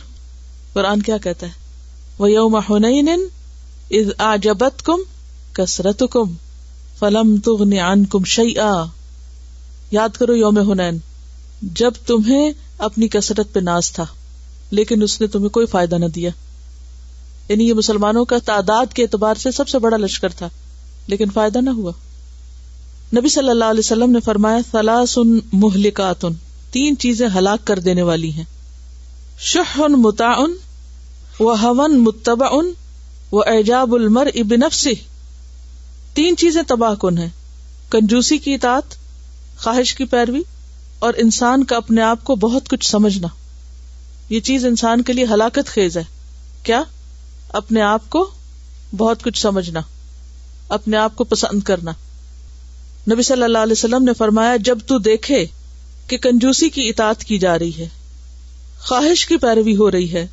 قرآن کیا کہتا ہے وہ یوم ہن آ جبت کم کسرت کم فلم تیان کم یاد کرو یوم ہنین جب تمہیں اپنی کسرت پہ ناز تھا لیکن اس نے تمہیں کوئی فائدہ نہ دیا یعنی یہ مسلمانوں کا تعداد کے اعتبار سے سب سے بڑا لشکر تھا لیکن فائدہ نہ ہوا نبی صلی اللہ علیہ وسلم نے فرمایا تین چیزیں ہلاک کر دینے والی ہیں شہن و ایجاب المر ابنفسی تین چیزیں تباہ کن ہیں کنجوسی کی اطاعت خواہش کی پیروی اور انسان کا اپنے آپ کو بہت کچھ سمجھنا یہ چیز انسان کے لیے ہلاکت خیز ہے کیا اپنے آپ کو بہت کچھ سمجھنا اپنے آپ کو پسند کرنا نبی صلی اللہ علیہ وسلم نے فرمایا جب تو دیکھے کہ کنجوسی کی اطاعت کی جا رہی ہے خواہش کی پیروی ہو رہی ہے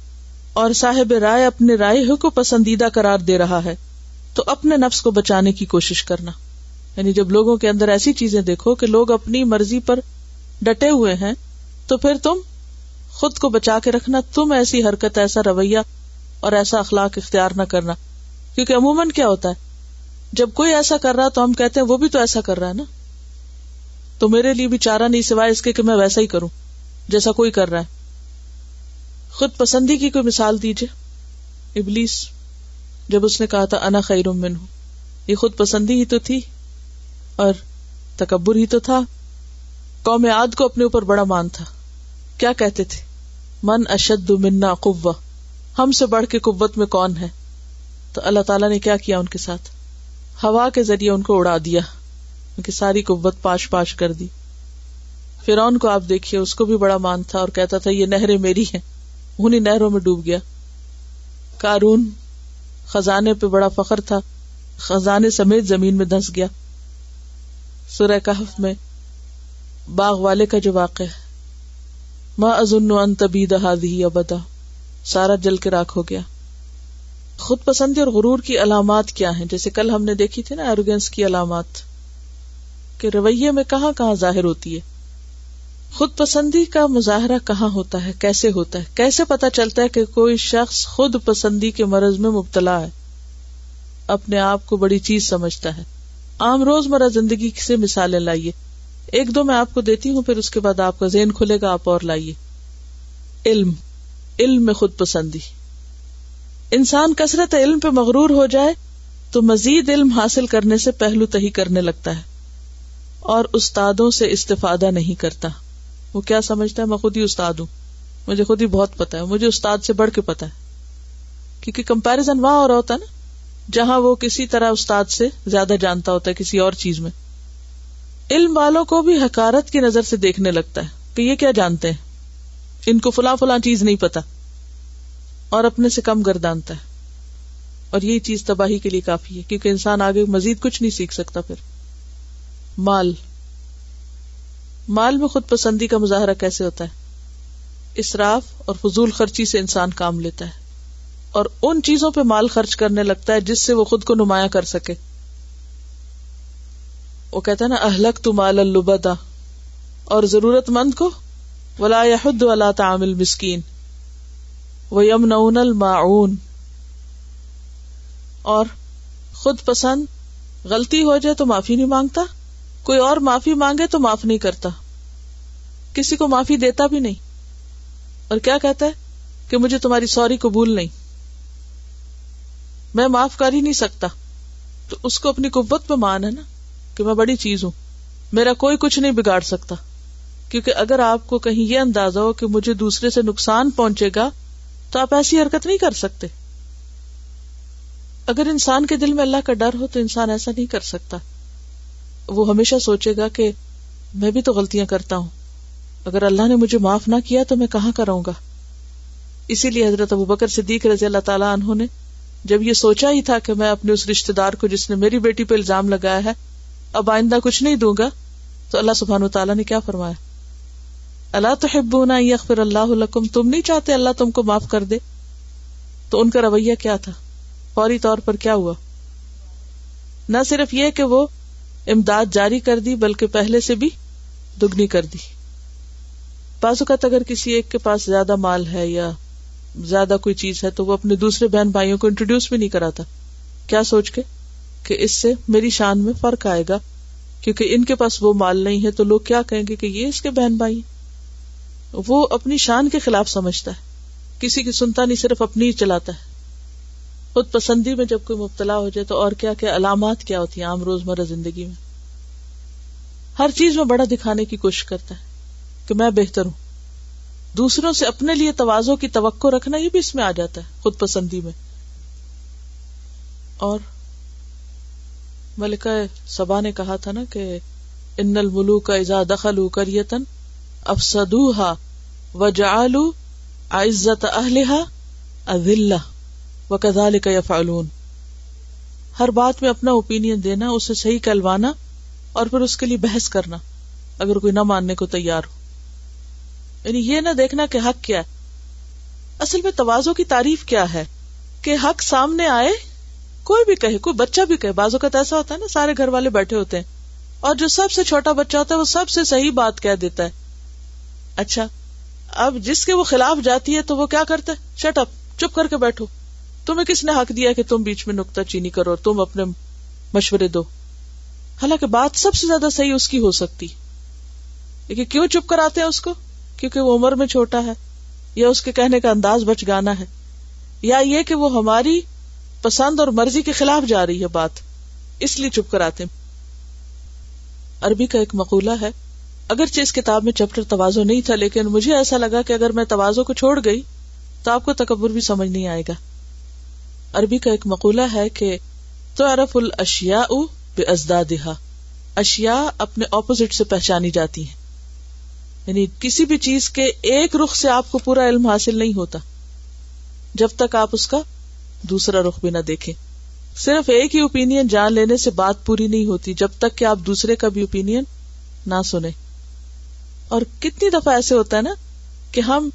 اور صاحب رائے اپنے رائے کو پسندیدہ قرار دے رہا ہے تو اپنے نفس کو بچانے کی کوشش کرنا یعنی جب لوگوں کے اندر ایسی چیزیں دیکھو کہ لوگ اپنی مرضی پر ڈٹے ہوئے ہیں تو پھر تم خود کو بچا کے رکھنا تم ایسی حرکت ایسا رویہ اور ایسا اخلاق اختیار نہ کرنا کیونکہ عموماً کیا ہوتا ہے جب کوئی ایسا کر رہا تو ہم کہتے ہیں وہ بھی تو ایسا کر رہا ہے نا تو میرے لیے بھی چارہ نہیں سوائے اس کے کہ میں ویسا ہی کروں جیسا کوئی کر رہا ہے خود پسندی کی کوئی مثال دیجیے ابلیس جب اس نے کہا تھا انا خیر من ہوں یہ خود پسندی ہی تو تھی اور تکبر ہی تو تھا قوم عاد کو اپنے اوپر بڑا مان تھا کیا کہتے تھے من اشد منا قوہ ہم سے بڑھ کے قوت میں کون ہے تو اللہ تعالیٰ نے کیا کیا ان کے ساتھ ہوا کے ذریعے ان کو اڑا دیا ان کی ساری قوت پاش پاش کر دی فرون کو آپ دیکھیے اس کو بھی بڑا مان تھا اور کہتا تھا یہ نہر میری ہیں انہیں نہروں میں ڈوب گیا کارون خزانے پہ بڑا فخر تھا خزانے سمیت زمین میں دھنس گیا سورہ کہف میں باغ والے کا جو واقع ہے ماں ازن تبھی دہادی دی ابدا سارا جل کے راک ہو گیا خود پسندی اور غرور کی علامات کیا ہیں جیسے کل ہم نے دیکھی تھی نا ایروگینس کی علامات رویے میں کہاں کہاں ظاہر ہوتی ہے خود پسندی کا مظاہرہ کہاں ہوتا ہے کیسے ہوتا ہے کیسے پتا چلتا ہے کہ کوئی شخص خود پسندی کے مرض میں مبتلا ہے اپنے آپ کو بڑی چیز سمجھتا ہے عام روز مرا زندگی سے مثالیں لائیے ایک دو میں آپ کو دیتی ہوں پھر اس کے بعد آپ کا ذہن کھلے گا آپ اور لائیے علم علم میں خود پسندی انسان کثرت علم پہ مغرور ہو جائے تو مزید علم حاصل کرنے سے پہلو تہی کرنے لگتا ہے اور استادوں سے استفادہ نہیں کرتا وہ کیا سمجھتا ہے میں خود ہی استاد ہوں مجھے خود ہی بہت پتا ہے مجھے استاد سے بڑھ کے پتا ہے کیونکہ کمپیرزن وہاں اور ہوتا ہے نا جہاں وہ کسی طرح استاد سے زیادہ جانتا ہوتا ہے کسی اور چیز میں علم والوں کو بھی حکارت کی نظر سے دیکھنے لگتا ہے کہ یہ کیا جانتے ہیں ان کو فلاں فلاں چیز نہیں پتا اور اپنے سے کم گردانتا ہے اور یہ چیز تباہی کے لیے کافی ہے کیونکہ انسان آگے مزید کچھ نہیں سیکھ سکتا پھر مال مال میں خود پسندی کا مظاہرہ کیسے ہوتا ہے اسراف اور فضول خرچی سے انسان کام لیتا ہے اور ان چیزوں پہ مال خرچ کرنے لگتا ہے جس سے وہ خود کو نمایاں کر سکے وہ کہتا ہے نا اہلک تو مال البدا اور ضرورت مند کو مسکین المسکین یمن الماعون اور خود پسند غلطی ہو جائے تو معافی نہیں مانگتا کوئی اور معافی مانگے تو معاف نہیں کرتا کسی کو معافی دیتا بھی نہیں اور کیا کہتا ہے کہ مجھے تمہاری سوری قبول نہیں میں معاف کر ہی نہیں سکتا تو اس کو اپنی قوت پہ مان ہے نا کہ میں بڑی چیز ہوں میرا کوئی کچھ نہیں بگاڑ سکتا کیونکہ اگر آپ کو کہیں یہ اندازہ ہو کہ مجھے دوسرے سے نقصان پہنچے گا تو آپ ایسی حرکت نہیں کر سکتے اگر انسان کے دل میں اللہ کا ڈر ہو تو انسان ایسا نہیں کر سکتا وہ ہمیشہ سوچے گا کہ میں بھی تو غلطیاں کرتا ہوں اگر اللہ نے مجھے معاف نہ کیا تو میں کہاں کروں گا اسی لیے حضرت ابو بکر سے دیکھ اللہ تعالیٰ انہوں نے جب یہ سوچا ہی تھا کہ میں اپنے اس رشتے دار کو جس نے میری بیٹی پہ الزام لگایا ہے اب آئندہ کچھ نہیں دوں گا تو اللہ سبحان و تعالیٰ نے کیا فرمایا اللہ تو اللہ لکم تم نہیں چاہتے اللہ تم کو معاف کر دے تو ان کا رویہ کیا تھا فوری طور پر کیا ہوا نہ صرف یہ کہ وہ امداد جاری کر دی بلکہ پہلے سے بھی دگنی کر دی بعض اوقات اگر کسی ایک کے پاس زیادہ مال ہے یا زیادہ کوئی چیز ہے تو وہ اپنے دوسرے بہن بھائیوں کو انٹروڈیوس بھی نہیں کراتا کیا سوچ کے کہ اس سے میری شان میں فرق آئے گا کیونکہ ان کے پاس وہ مال نہیں ہے تو لوگ کیا کہیں گے کہ یہ اس کے بہن بھائی ہیں وہ اپنی شان کے خلاف سمجھتا ہے کسی کی سنتا نہیں صرف اپنی ہی چلاتا ہے خود پسندی میں جب کوئی مبتلا ہو جائے تو اور کیا کیا علامات کیا ہوتی ہیں عام روز مرہ زندگی میں ہر چیز میں بڑا دکھانے کی کوشش کرتا ہے کہ میں بہتر ہوں دوسروں سے اپنے لیے توازوں کی توقع رکھنا یہ بھی اس میں آ جاتا ہے خود پسندی میں اور ملکہ سبا نے کہا تھا نا کہ ان الملو کا اجا دخل ہو کریتن عزت سدوہ و جا وہ ہر بات میں اپنا اوپین دینا اسے صحیح کلوانا اور پھر اس کے لیے بحث کرنا اگر کوئی نہ ماننے کو تیار ہو یعنی یہ نہ دیکھنا کہ حق کیا ہے اصل میں توازوں کی تعریف کیا ہے کہ حق سامنے آئے کوئی بھی کہے کوئی بچہ بھی کہے بازو کا تو ایسا ہوتا ہے نا سارے گھر والے بیٹھے ہوتے ہیں اور جو سب سے چھوٹا بچہ ہوتا ہے وہ سب سے صحیح بات کہہ دیتا ہے اچھا اب جس کے وہ خلاف جاتی ہے تو وہ کیا کرتا ہے شٹ اپ چپ کر کے بیٹھو تمہیں کس نے حق دیا کہ تم بیچ میں نکتہ چینی کرو تم اپنے مشورے دو حالانکہ بات سب سے زیادہ صحیح اس کی ہو سکتی لیکن کیوں چپ کراتے ہیں اس کو کیونکہ وہ عمر میں چھوٹا ہے یا اس کے کہنے کا انداز بچ گانا ہے یا یہ کہ وہ ہماری پسند اور مرضی کے خلاف جا رہی ہے بات اس لیے چپ کر آتے عربی کا ایک مقولہ ہے اگرچہ اس کتاب میں چیپٹر توازو نہیں تھا لیکن مجھے ایسا لگا کہ اگر میں توازو کو چھوڑ گئی تو آپ کو تکبر بھی سمجھ نہیں آئے گا عربی کا ایک مقولہ ہے کہ تو الشیا اشیا اپنے اپوزٹ سے پہچانی جاتی ہیں یعنی کسی بھی چیز کے ایک رخ سے آپ کو پورا علم حاصل نہیں ہوتا جب تک آپ اس کا دوسرا رخ بھی نہ دیکھیں صرف ایک ہی اوپین جان لینے سے بات پوری نہیں ہوتی جب تک کہ آپ دوسرے کا بھی اوپین نہ سنیں اور کتنی دفعہ ایسے ہوتا ہے نا کہ ہم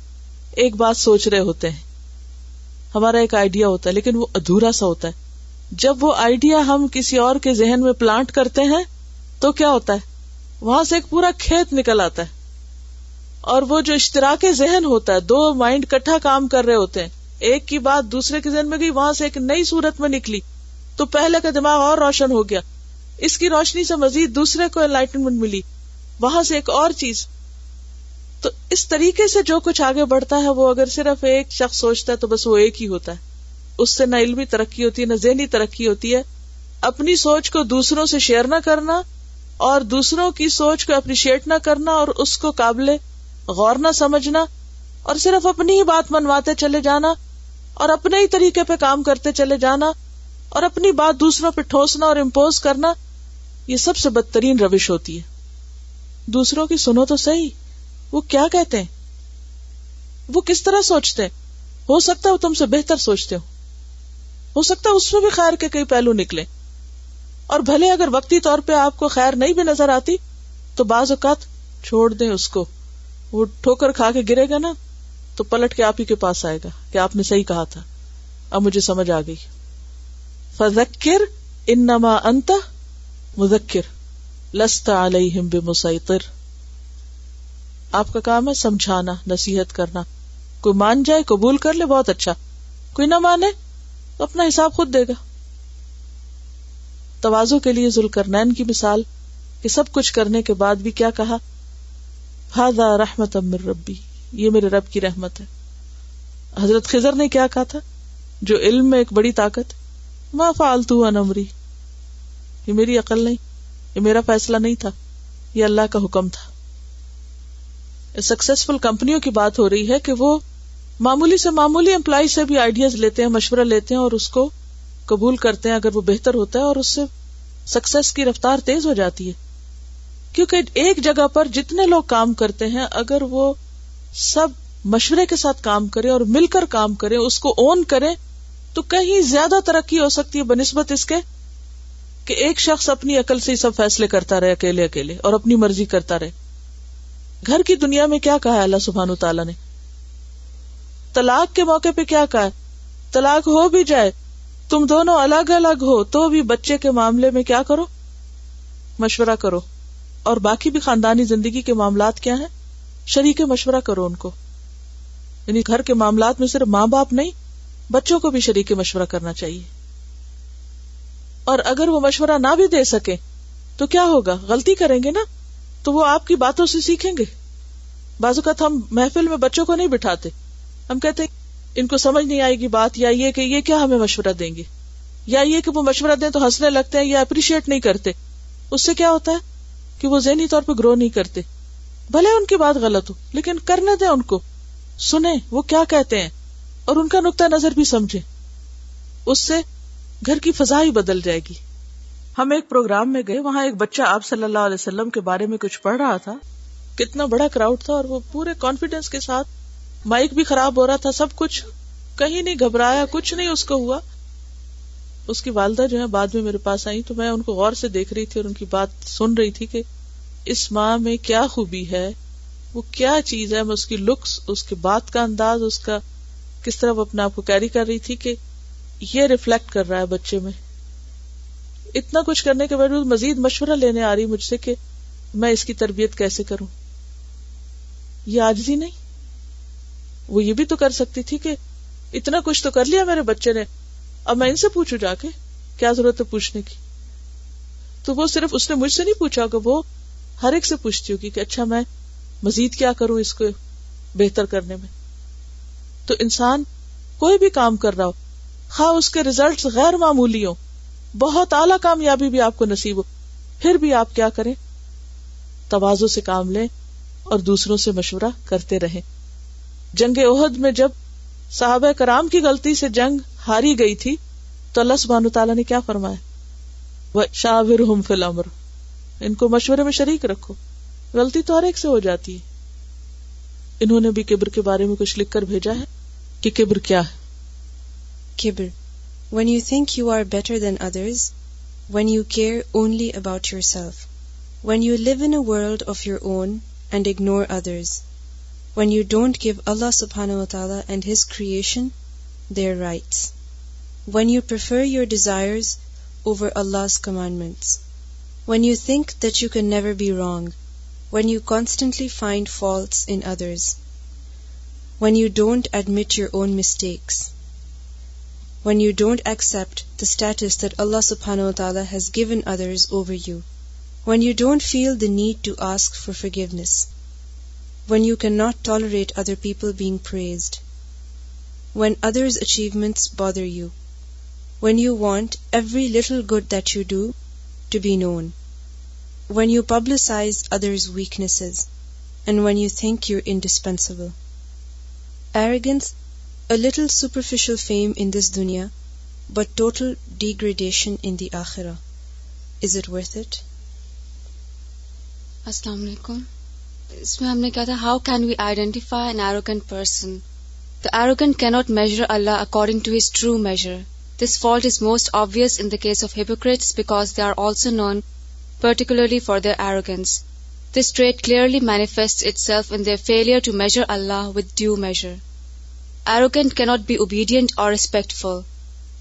ایک بات سوچ رہے ہوتے ہیں ہمارا ایک آئیڈیا ہوتا ہے لیکن وہ ادھورا سا ہوتا ہے جب وہ آئیڈیا ہم کسی اور کے ذہن میں پلانٹ کرتے ہیں تو کیا ہوتا ہے وہاں سے ایک پورا کھیت نکل آتا ہے اور وہ جو اشتراک ذہن ہوتا ہے دو مائنڈ کٹھا کام کر رہے ہوتے ہیں ایک کی بات دوسرے کے ذہن میں گئی وہاں سے ایک نئی صورت میں نکلی تو پہلے کا دماغ اور روشن ہو گیا اس کی روشنی سے مزید دوسرے کو انلائٹنمنٹ ملی وہاں سے ایک اور چیز تو اس طریقے سے جو کچھ آگے بڑھتا ہے وہ اگر صرف ایک شخص سوچتا ہے تو بس وہ ایک ہی ہوتا ہے اس سے نہ علمی ترقی ہوتی ہے نہ ذہنی ترقی ہوتی ہے اپنی سوچ کو دوسروں سے شیئر نہ کرنا اور دوسروں کی سوچ کو اپریشیٹ نہ کرنا اور اس کو قابل غور نہ سمجھنا اور صرف اپنی ہی بات منواتے چلے جانا اور اپنے ہی طریقے پہ کام کرتے چلے جانا اور اپنی بات دوسروں پہ ٹھوسنا اور امپوز کرنا یہ سب سے بدترین روش ہوتی ہے دوسروں کی سنو تو صحیح وہ کیا کہتے ہیں وہ کس طرح سوچتے ہیں ہو سکتا ہے تم سے بہتر سوچتے ہو ہو سکتا ہے اس میں بھی خیر کے کئی پہلو نکلے اور بھلے اگر وقتی طور پہ آپ کو خیر نہیں بھی نظر آتی تو بعض اوقات چھوڑ دیں اس کو وہ ٹھوکر کھا کے گرے گا نا تو پلٹ کے آپ ہی کے پاس آئے گا کہ آپ نے صحیح کہا تھا اب مجھے سمجھ آ گئی فذکر انما انت مذکر لستا بمسیطر آپ کا کام ہے سمجھانا نصیحت کرنا کوئی مان جائے قبول کر لے بہت اچھا کوئی نہ مانے تو اپنا حساب خود دے گا توازو کے لیے ذلکر کی مثال کہ سب کچھ کرنے کے بعد بھی کیا کہا ہر رحمت امر ربی یہ میرے رب کی رحمت ہے حضرت خزر نے کیا کہا تھا جو علم میں ایک بڑی طاقت ماں فالتو انمری یہ میری عقل نہیں یہ میرا فیصلہ نہیں تھا یہ اللہ کا حکم تھا سکسیزفل کمپنیوں کی بات ہو رہی ہے کہ وہ معمولی سے معمولی امپلائی سے بھی آئیڈیاز لیتے ہیں مشورہ لیتے ہیں اور اس کو قبول کرتے ہیں اگر وہ بہتر ہوتا ہے اور اس سے سکسیز کی رفتار تیز ہو جاتی ہے کیونکہ ایک جگہ پر جتنے لوگ کام کرتے ہیں اگر وہ سب مشورے کے ساتھ کام کرے اور مل کر کام کرے اس کو اون کرے تو کہیں زیادہ ترقی ہو سکتی ہے بنسبت اس کے کہ ایک شخص اپنی عقل سے سب فیصلے کرتا رہے اکیلے اکیلے اور اپنی مرضی کرتا رہے گھر کی دنیا میں کیا کہا اللہ سبحان تعالیٰ نے طلاق کے موقع پہ کیا کہا طلاق ہو بھی جائے تم دونوں الگ الگ ہو تو بھی بچے کے معاملے میں کیا کرو مشورہ کرو اور باقی بھی خاندانی زندگی کے معاملات کیا ہیں شریک مشورہ کرو ان کو یعنی گھر کے معاملات میں صرف ماں باپ نہیں بچوں کو بھی شریک مشورہ کرنا چاہیے اور اگر وہ مشورہ نہ بھی دے سکے تو کیا ہوگا غلطی کریں گے نا تو وہ آپ کی باتوں سے سیکھیں گے اوقات ہم محفل میں بچوں کو نہیں بٹھاتے ہم کہتے ہیں ان کو سمجھ نہیں آئے گی بات یا یہ کہ یہ کیا ہمیں مشورہ دیں گے یا یہ کہ وہ مشورہ دیں تو ہنسنے لگتے ہیں یا اپریشیٹ نہیں کرتے اس سے کیا ہوتا ہے کہ وہ ذہنی طور پہ گرو نہیں کرتے بھلے ان کی بات غلط ہو لیکن کرنے دیں ان کو سنیں وہ کیا کہتے ہیں اور ان کا نقطہ نظر بھی سمجھے اس سے گھر کی فضا ہی بدل جائے گی ہم ایک پروگرام میں گئے وہاں ایک بچہ آپ صلی اللہ علیہ وسلم کے بارے میں کچھ پڑھ رہا تھا کتنا بڑا کراؤڈ تھا اور وہ پورے کانفیڈینس کے ساتھ مائک بھی خراب ہو رہا تھا سب کچھ کہیں نہیں گھبرایا کچھ نہیں اس کو ہوا اس کی والدہ جو ہے بعد میں میرے پاس آئی تو میں ان کو غور سے دیکھ رہی تھی اور ان کی بات سن رہی تھی کہ اس ماں میں کیا خوبی ہے وہ کیا چیز ہے میں اس کی لکس اس کے بات کا انداز اس کا کس طرح وہ اپنے آپ کو کیری کر رہی تھی کہ یہ ریفلیکٹ کر رہا ہے بچے میں اتنا کچھ کرنے کے باوجود مزید مشورہ لینے آ رہی مجھ سے کہ میں اس کی تربیت کیسے کروں یہ آج نہیں وہ یہ بھی تو کر سکتی تھی کہ اتنا کچھ تو کر لیا میرے بچے نے اب میں ان سے پوچھوں جا کے کیا ضرورت ہے پوچھنے کی تو وہ صرف اس نے مجھ سے نہیں پوچھا کہ وہ ہر ایک سے پوچھتی ہوگی کہ اچھا میں مزید کیا کروں اس کو بہتر کرنے میں تو انسان کوئی بھی کام کر رہا ہو خواہ اس کے ریزلٹ غیر معمولی ہوں بہت اعلیٰ کامیابی بھی آپ کو نصیب ہو پھر بھی آپ کیا کریں سے کام لیں اور دوسروں سے مشورہ کرتے رہے جنگ عہد میں جب صاحب کرام کی غلطی سے جنگ ہاری گئی تھی تو اللہ سبحان تعالیٰ نے کیا فرمایا شاور ہم فل امر ان کو مشورے میں شریک رکھو غلطی تو ہر ایک سے ہو جاتی ہے انہوں نے بھی کبر کے بارے میں کچھ لکھ کر بھیجا ہے کہ کبر کیا ہے کبر when you think you are better than others, when you care only about yourself, when you live in a world of your own and ignore others, when you don't give Allah subhanahu wa ta'ala and His creation their rights, when you prefer your desires over Allah's commandments, when you think that you can never be wrong, when you constantly find faults in others, when you don't admit your own mistakes, when you don't accept the status that Allah subhanahu wa ta'ala has given others over you, when you don't feel the need to ask for forgiveness, when you cannot tolerate other people being praised, when others' achievements bother you, when you want every little good that you do to be known, when you publicize others' weaknesses, and when you think you're indispensable. Arrogance a little superficial fame this دنیا but total degradation کہا تھا how can we identify Allah according to his true measure this fault is most case of hypocrites because they are also known particularly for the arrogance this trait clearly manifest itself in failure to measure Allah with due measure arrogant cannot be obedient or respectful.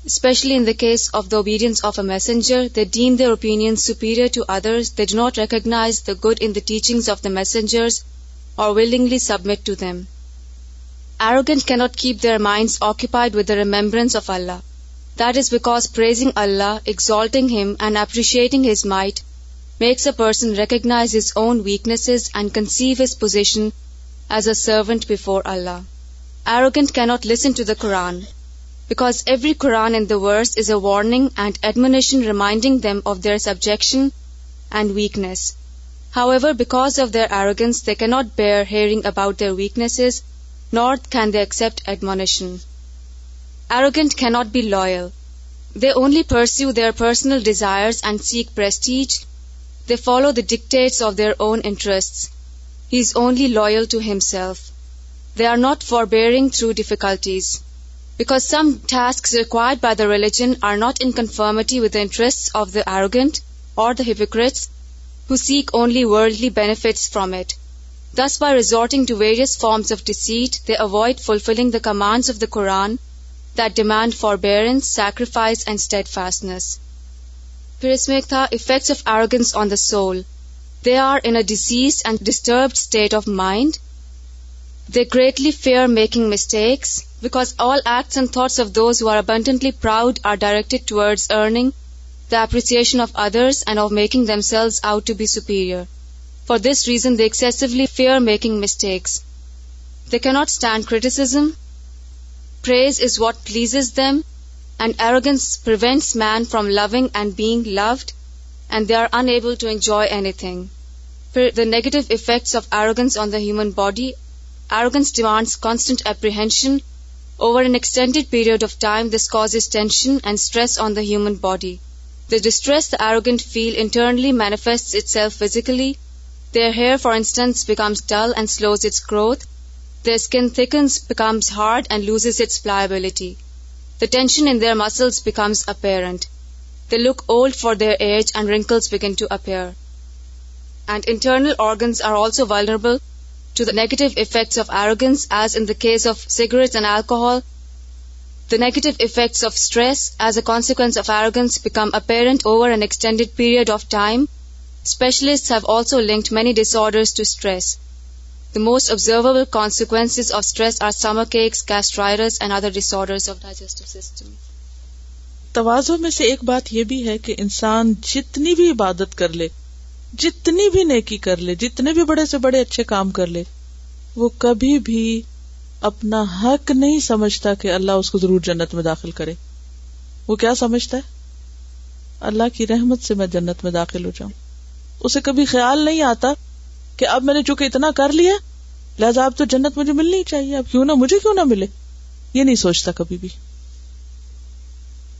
Especially in the case of the obedience of a messenger, they deem their opinions superior to others. They do not recognize the good in the teachings of the messengers or willingly submit to them. Arrogant cannot keep their minds occupied with the remembrance of Allah. That is because praising Allah, exalting Him and appreciating His might makes a person recognize his own weaknesses and conceive his position as a servant before Allah. Arrogant cannot listen to the Quran, because every Quran and the verse is a warning and admonition reminding them of their subjection and weakness. However, because of their arrogance, they cannot bear hearing about their weaknesses, nor can they accept admonition. Arrogant cannot be loyal. They only pursue their personal desires and seek prestige. They follow the dictates of their own interests. He is only loyal to himself. They are not for bearing through difficulties because some task required by the religion are not in conformity with interest of the داگن or the hypocrites who seek only worldly benefit from it this by resorting to various forms of deceit they avoid fulfilling the commands of the Quran that demand forbearance sacrifice and پھر اس میں ایک تھا effects of arrogance on the soul they are in a disease and disturbed state of mind They greatly fear making mistakes, because all acts and thoughts of those who are abundantly proud are directed towards earning the appreciation of others and of making themselves out to be superior. For this reason, they excessively fear making mistakes. They cannot stand criticism. Praise is what pleases them, and arrogance prevents man from loving and being loved, and they are unable to enjoy anything. The negative effects of arrogance on the human body Arrogance demands constant apprehension. Over an extended period of time, this causes tension and stress on the human body. The distress the arrogant feel internally manifests itself physically. Their hair, for instance, becomes dull and slows its growth. Their skin thickens, becomes hard, and loses its pliability. The tension in their muscles becomes apparent. They look old for their age and wrinkles begin to appear. And internal organs are also vulnerable. To negative effects of organs as in case of cigarette and alcohol the negative effects of stress as a consequence of organs become errant over an extended period of time specialist have also linked many disorders most observable consequence of stress arc ایکس کیسٹرائرس and other disorders to system توازوں میں سے ایک بات یہ بھی ہے کہ انسان جتنی بھی عبادت کر لے جتنی بھی نیکی کر لے جتنے بھی بڑے سے بڑے اچھے کام کر لے وہ کبھی بھی اپنا حق نہیں سمجھتا کہ اللہ اس کو ضرور جنت میں داخل کرے وہ کیا سمجھتا ہے اللہ کی رحمت سے میں جنت میں داخل ہو جاؤں اسے کبھی خیال نہیں آتا کہ اب میں نے چونکہ اتنا کر لیا لہٰذا اب تو جنت مجھے ملنی چاہیے اب کیوں نہ مجھے کیوں نہ ملے یہ نہیں سوچتا کبھی بھی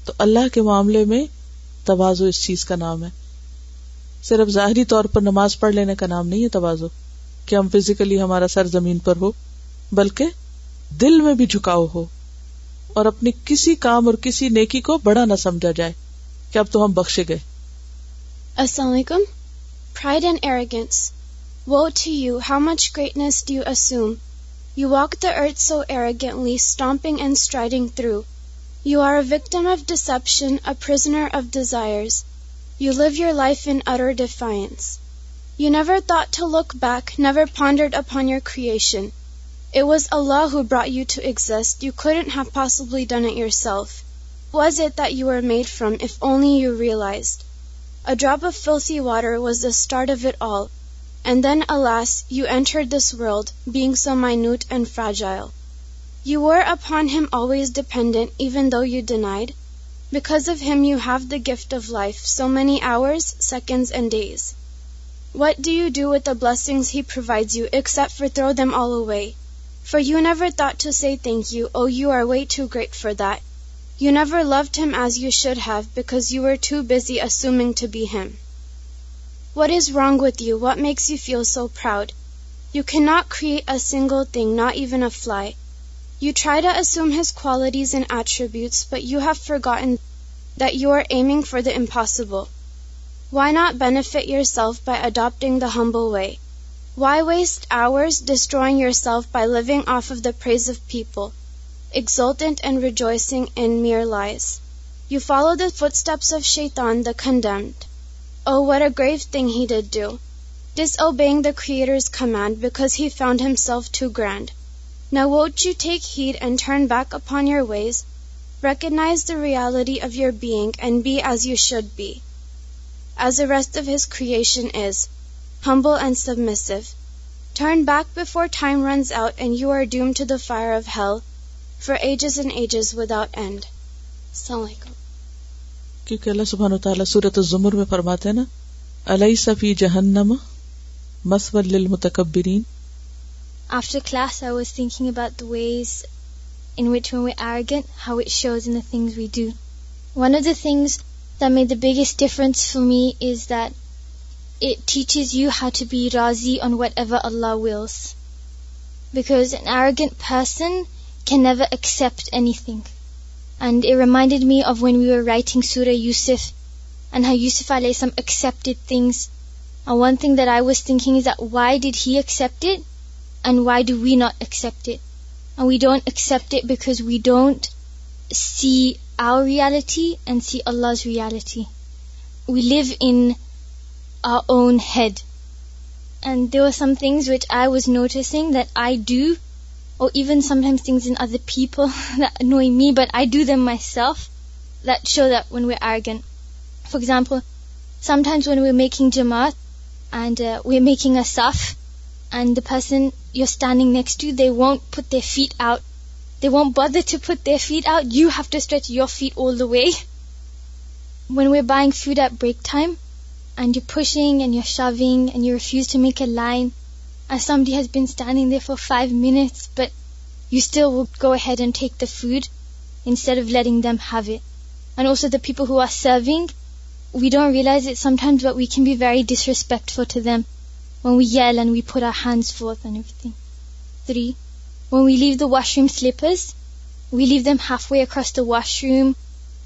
تو اللہ کے معاملے میں توازو اس چیز کا نام ہے صرف ظاہری طور پر نماز پڑھ لینے کا نام نہیں ہے توازو کہ ہم فزیکلی ہمارا سر زمین پر ہو بلکہ دل میں بھی جھکاؤ ہو اور اپنے کسی کام اور کسی نیکی کو بڑا نہ سمجھا جائے کہ اب تو ہم بخشے گئے السلام علیکم pride and arrogance woe to you how much greatness do assume you walk the earth so arrogantly stamping and striding through you are a victim of deception a prisoner of desires You live your life in utter defiance. You never thought to look back, never pondered upon your creation. It was Allah who brought you to exist. You couldn't have possibly done it yourself. What was it that you were made from, if only you realized? A drop of filthy water was the start of it all. And then, alas, you entered this world, being so minute and fragile. You were upon Him always dependent, even though you denied. Because of him you have the gift of life, so many hours, seconds, and days. What do you do with the blessings he provides you, except for throw them all away? For you never thought to say thank you. Oh, you are way too great for that. You never loved him as you should have, because you were too busy assuming to be him. What is wrong with you? What makes you feel so proud? You cannot create a single thing, not even a fly. You try to assume his qualities and attributes, but you have forgotten that you are aiming for the impossible. Why not benefit yourself by adopting the humble way? Why waste hours destroying yourself by living off of the praise of people, exultant and rejoicing in mere lies? You follow the footsteps of Shaitan, the condemned. Oh, what a grave thing he did do, disobeying the Creator's command because he found himself too grand. Now won't you take heed and turn back upon your ways? Recognize the reality of your being and be as you should be, as the rest of His creation is, humble and submissive. Turn back before time runs out and you are doomed to the fire of hell for ages and ages without end. کیونکہ اللہ سبحانہ وتعالی سورت الزمر میں فرماتے ہیں نا علیہ صفی جہنم مسول للمتکبرین after class I was think about ways in what when we arrogant how it shows in a things we do one of the things that makes the biggest difference for me is that it's you had to be رازی on whatever اللہ wills because and I again person can nor accept anything and remind me of when you are writing Surya Yusuf and how Yusuf I some accepted things one thing that I was thinks why did had And why do we not accept it? And we don't accept it because we don't see our reality and see Allah's reality. We live in our own head. And there were some things which I was noticing that I do, or even sometimes things in other people that annoy me, but I do them myself, that show that when we're arrogant. For example, sometimes when we're making jamaat and uh, we're making a saf, and the person you're standing next to, they won't put their feet out. They won't bother to put their feet out. You have to stretch your feet all the way. When we're buying food at break time, and you're pushing and you're shoving and you refuse to make a line, and somebody has been standing there for 5 minutes, but you still will go ahead and take the food instead of letting them have it. And also the people who are serving, we don't realize it sometimes, but we can be very disrespectful to them. When well پورا ہنز ووتن we leave the washroom slippers we leave them half way خاص the them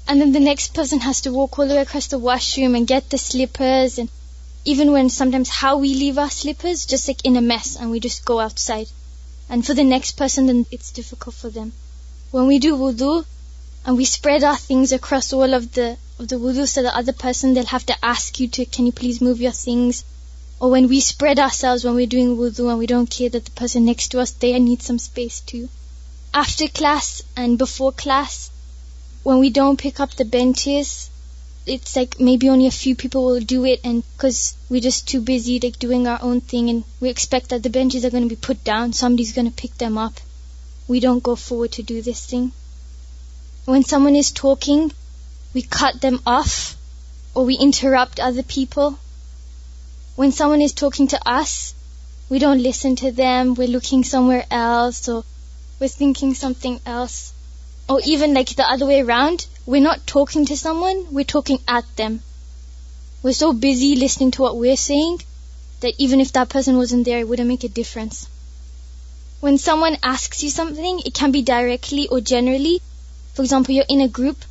and next person has to ووست wash them and get the slips in sometimes how we leave a slips in a mess and we go outside and for the next person it's difficult for the one we do we've and we spread our thing a of war people have to ask twin you please move your this Or when we spread ourselves when we're doing wudu and we don't care that the person next to us, they need some space too. After class and before class, when we don't pick up the benches, it's like maybe only a few people will do it, and because we're just too busy like doing our own thing, and we expect that the benches are going to be put down, somebody's going to pick them up. We don't go forward to do this thing. When someone is talking, we cut them off or we interrupt other people when someone is talking to us, we don't listen to them, we're looking somewhere else, or we're thinking something else. Or even like the other way around, we're not talking to someone, we're talking at them. We're so busy listening to what we're saying that even if that person wasn't there, it wouldn't make a difference. When someone asks you something, it can be directly or generally. For example, you're in a group,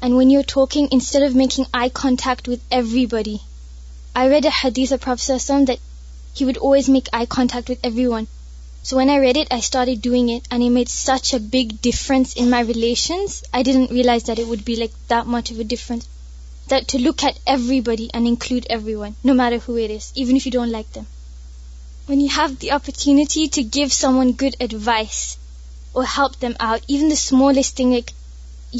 and when you're talking, instead of making eye contact with everybody, I read a hadith of Prophet sallallahu alaihi wasallam that he would always make eye contact with everyone. So when I read it, I started doing it, and it made such a big difference in my relations. I didn't realize that it would be like that much of a difference. That to look at everybody and include everyone, no matter who it is, even if you don't like them. When you have the opportunity to give someone good advice or help them out, even the smallest thing, like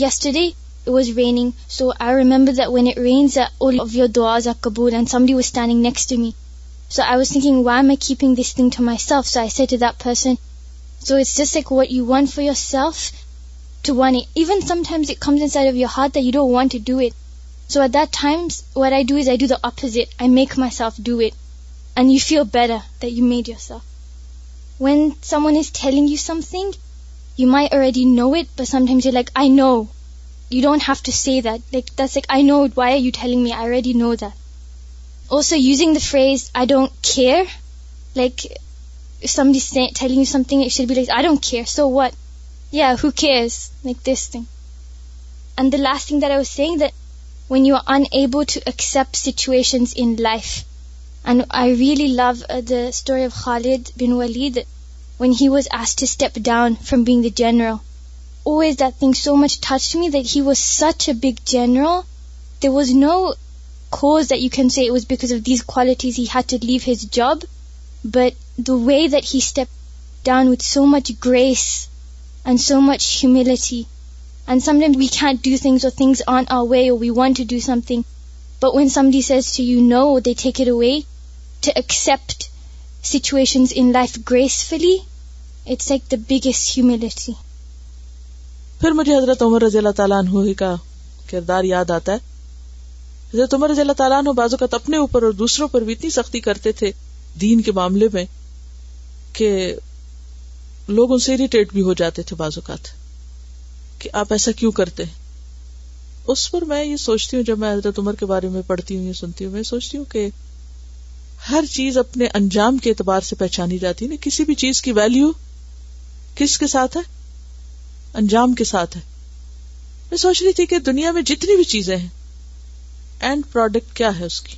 yesterday it was raining. So I remember that when it rains, that all of your du'as are qabool, and somebody was standing next to me. So I was thinking, why am I keeping this thing to myself? So I said to that person, so it's just like what you want for yourself to want it. Even sometimes it comes inside of your heart that you don't want to do it. So at that time, what I do is I do the opposite. I make myself do it. And you feel better that you made yourself. When someone is telling you something, you might already know it, but sometimes you're like, I know, you don't have to say that. Like, that's like, I know, why are you telling me? I already know that. Also, using the phrase, I don't care. Like, if somebody's telling you something, it should be like, I don't care, so what? Yeah, who cares? Like this thing. And the last thing that I was saying, that when you are unable to accept situations in life, and I really love uh, the story of Khalid bin Walid, when he was asked to step down from being the general, always that thing so much touched me, that he was such a big general. There was no cause that you can say it was because of these qualities he had to leave his job, but the way that he stepped down with so much grace and so much humility. And sometimes we can't do things, or things aren't our way, or we want to do something, but when somebody says to you no, or they take it away, to accept situations in life gracefully, it's like the biggest humility. پھر مجھے حضرت عمر رضی اللہ تعالیٰ عنہ کا کردار یاد آتا ہے حضرت عمر رضی اللہ تعالیٰ عنہ بعض اوقات اپنے اوپر اور دوسروں پر بھی اتنی سختی کرتے تھے دین کے معاملے میں کہ لوگ ان سے اریٹیٹ بھی ہو جاتے تھے بعض اوقات کہ آپ ایسا کیوں کرتے اس پر میں یہ سوچتی ہوں جب میں حضرت عمر کے بارے میں پڑھتی ہوں یا سنتی ہوں میں سوچتی ہوں کہ ہر چیز اپنے انجام کے اعتبار سے پہچانی جاتی ہے کسی بھی چیز کی ویلیو کس کے ساتھ ہے انجام کے ساتھ ہے میں سوچ رہی تھی کہ دنیا میں جتنی بھی چیزیں ہیں اینڈ پروڈکٹ کیا ہے اس کی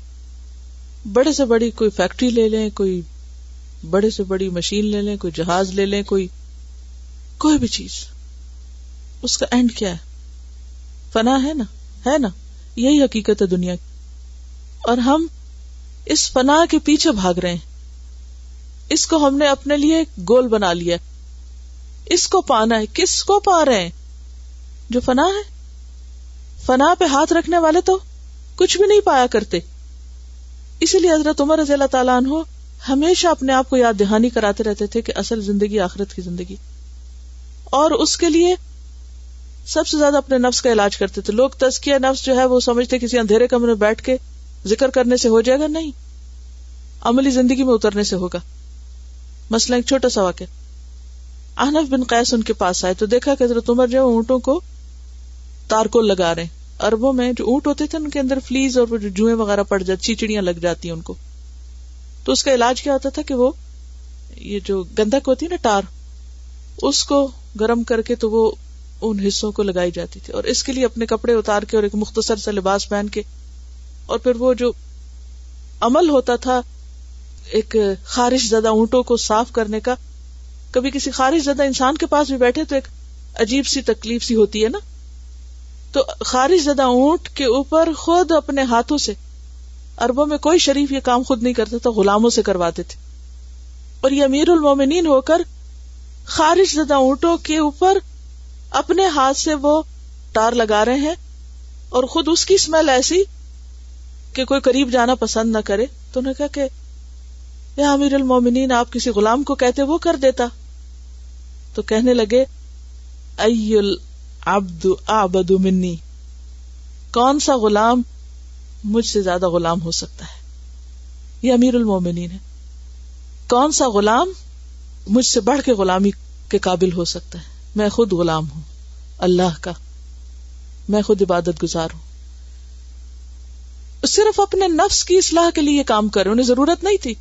بڑے سے بڑی کوئی فیکٹری لے لیں کوئی بڑے سے بڑی مشین لے لیں کوئی جہاز لے لیں کوئی کوئی بھی چیز اس کا اینڈ کیا ہے فنا ہے نا ہے نا یہی حقیقت ہے دنیا کی اور ہم اس فنا کے پیچھے بھاگ رہے ہیں اس کو ہم نے اپنے لیے گول بنا لیا اس کو پانا ہے کس کو پا رہے ہیں جو فنا ہے فنا پہ ہاتھ رکھنے والے تو کچھ بھی نہیں پایا کرتے اسی لیے حضرت عمر رضی اللہ تعالیٰ عنہ ہمیشہ اپنے آپ کو یاد دہانی کراتے رہتے تھے کہ اصل زندگی آخرت کی زندگی اور اس کے لیے سب سے زیادہ اپنے نفس کا علاج کرتے تھے لوگ تزکیہ نفس جو ہے وہ سمجھتے کسی اندھیرے کمرے میں بیٹھ کے ذکر کرنے سے ہو جائے گا نہیں عملی زندگی میں اترنے سے ہوگا مثلا ایک چھوٹا سا واقعہ احنف بن قیس ان کے پاس آئے تو دیکھا کہ حضرت عمر جو اونٹوں کو تارکول لگا رہے ہیں اربوں میں جو اونٹ ہوتے تھے ان کے اندر فلیز اور جو جوئیں وغیرہ پڑ جاتی چیچڑیاں لگ جاتی ہیں ان کو تو اس کا علاج کیا ہوتا تھا کہ وہ یہ جو گندک ہوتی ہے نا ٹار اس کو گرم کر کے تو وہ ان حصوں کو لگائی جاتی تھی اور اس کے لیے اپنے کپڑے اتار کے اور ایک مختصر سا لباس پہن کے اور پھر وہ جو عمل ہوتا تھا ایک خارش زدہ اونٹوں کو صاف کرنے کا کبھی کسی خارج زدہ انسان کے پاس بھی بیٹھے تو ایک عجیب سی تکلیف سی ہوتی ہے نا تو خارج زدہ اونٹ کے اوپر خود اپنے ہاتھوں سے اربوں میں کوئی شریف یہ کام خود نہیں کرتا تھا غلاموں سے کرواتے تھے اور یہ امیر المومنین ہو کر خارج زدہ اونٹوں کے اوپر اپنے ہاتھ سے وہ تار لگا رہے ہیں اور خود اس کی اسمیل ایسی کہ کوئی قریب جانا پسند نہ کرے تو نے کہا کہ یا امیر المومنین آپ کسی غلام کو کہتے وہ کر دیتا تو کہنے لگے ائ البد آبد منی کون سا غلام مجھ سے زیادہ غلام ہو سکتا ہے یہ امیر المومنی نے کون سا غلام مجھ سے بڑھ کے غلامی کے قابل ہو سکتا ہے میں خود غلام ہوں اللہ کا میں خود عبادت گزار ہوں صرف اپنے نفس کی اصلاح کے لیے کام انہیں ضرورت نہیں تھی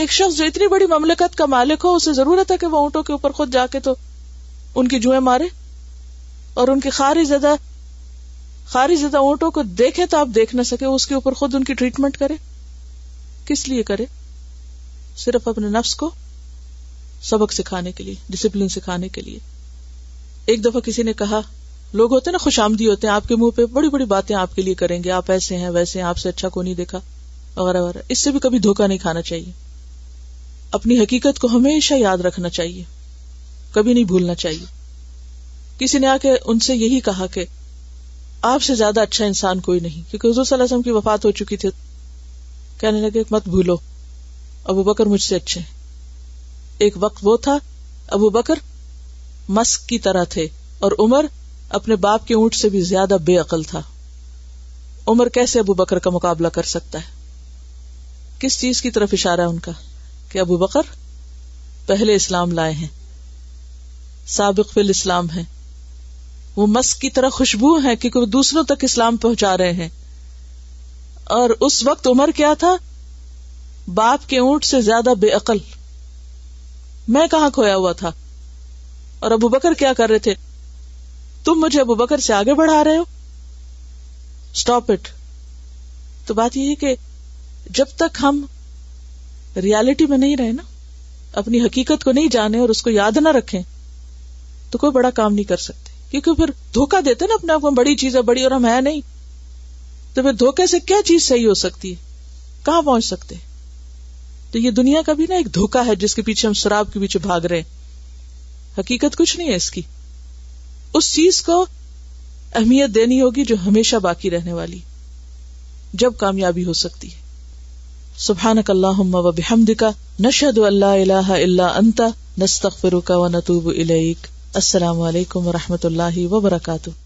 ایک شخص جو اتنی بڑی مملکت کا مالک ہو اسے ضرورت ہے کہ وہ اونٹوں کے اوپر خود جا کے تو ان کی جوئیں مارے اور ان کی خاری زدہ خاری زدہ اونٹوں کو دیکھے تو آپ دیکھ نہ سکے اس کے اوپر خود ان کی ٹریٹمنٹ کرے کس لیے کرے صرف اپنے نفس کو سبق سکھانے کے لیے ڈسپلن سکھانے کے لیے ایک دفعہ کسی نے کہا لوگ ہوتے ہیں نا خوش آمدید ہوتے ہیں آپ کے منہ پہ بڑی بڑی باتیں آپ کے لیے کریں گے آپ ایسے ہیں ویسے ہیں آپ سے اچھا کو نہیں دیکھا وغیرہ وغیرہ اس سے بھی کبھی دھوکا نہیں کھانا چاہیے اپنی حقیقت کو ہمیشہ یاد رکھنا چاہیے کبھی نہیں بھولنا چاہیے کسی نے آ کے ان سے یہی کہا کہ آپ سے زیادہ اچھا انسان کوئی نہیں کیونکہ حضور صلی اللہ علیہ وسلم کی وفات ہو چکی تھی کہنے لگے مت بھولو ابو بکر مجھ سے اچھے ایک وقت وہ تھا ابو بکر مسک کی طرح تھے اور عمر اپنے باپ کے اونٹ سے بھی زیادہ بے عقل تھا عمر کیسے ابو بکر کا مقابلہ کر سکتا ہے کس چیز کی طرف اشارہ ان کا کہ ابو بکر پہلے اسلام لائے ہیں سابق فل اسلام ہے وہ مس کی طرح خوشبو ہے کیونکہ وہ دوسروں تک اسلام پہنچا رہے ہیں اور اس وقت عمر کیا تھا باپ کے اونٹ سے زیادہ بے عقل میں کہاں کھویا ہوا تھا اور ابو بکر کیا کر رہے تھے تم مجھے ابو بکر سے آگے بڑھا رہے ہو اسٹاپ اٹ تو بات یہ ہے کہ جب تک ہم ریالٹی میں نہیں رہے نا اپنی حقیقت کو نہیں جانے اور اس کو یاد نہ رکھے تو کوئی بڑا کام نہیں کر سکتے کیونکہ پھر دھوکا دیتے نا اپنے آپ کو بڑی چیز ہے بڑی اور ہم ہے نہیں تو پھر دھوکے سے کیا چیز صحیح ہو سکتی ہے کہاں پہنچ سکتے تو یہ دنیا کا بھی نا ایک دھوکا ہے جس کے پیچھے ہم شراب کے پیچھے بھاگ رہے ہیں حقیقت کچھ نہیں ہے اس کی اس چیز کو اہمیت دینی ہوگی جو ہمیشہ باقی رہنے والی جب کامیابی ہو سکتی ہے سبحان کلب کا شدو اللہ اللہ اللہ انتابو الیک السلام علیکم و رحمۃ اللہ وبرکاتہ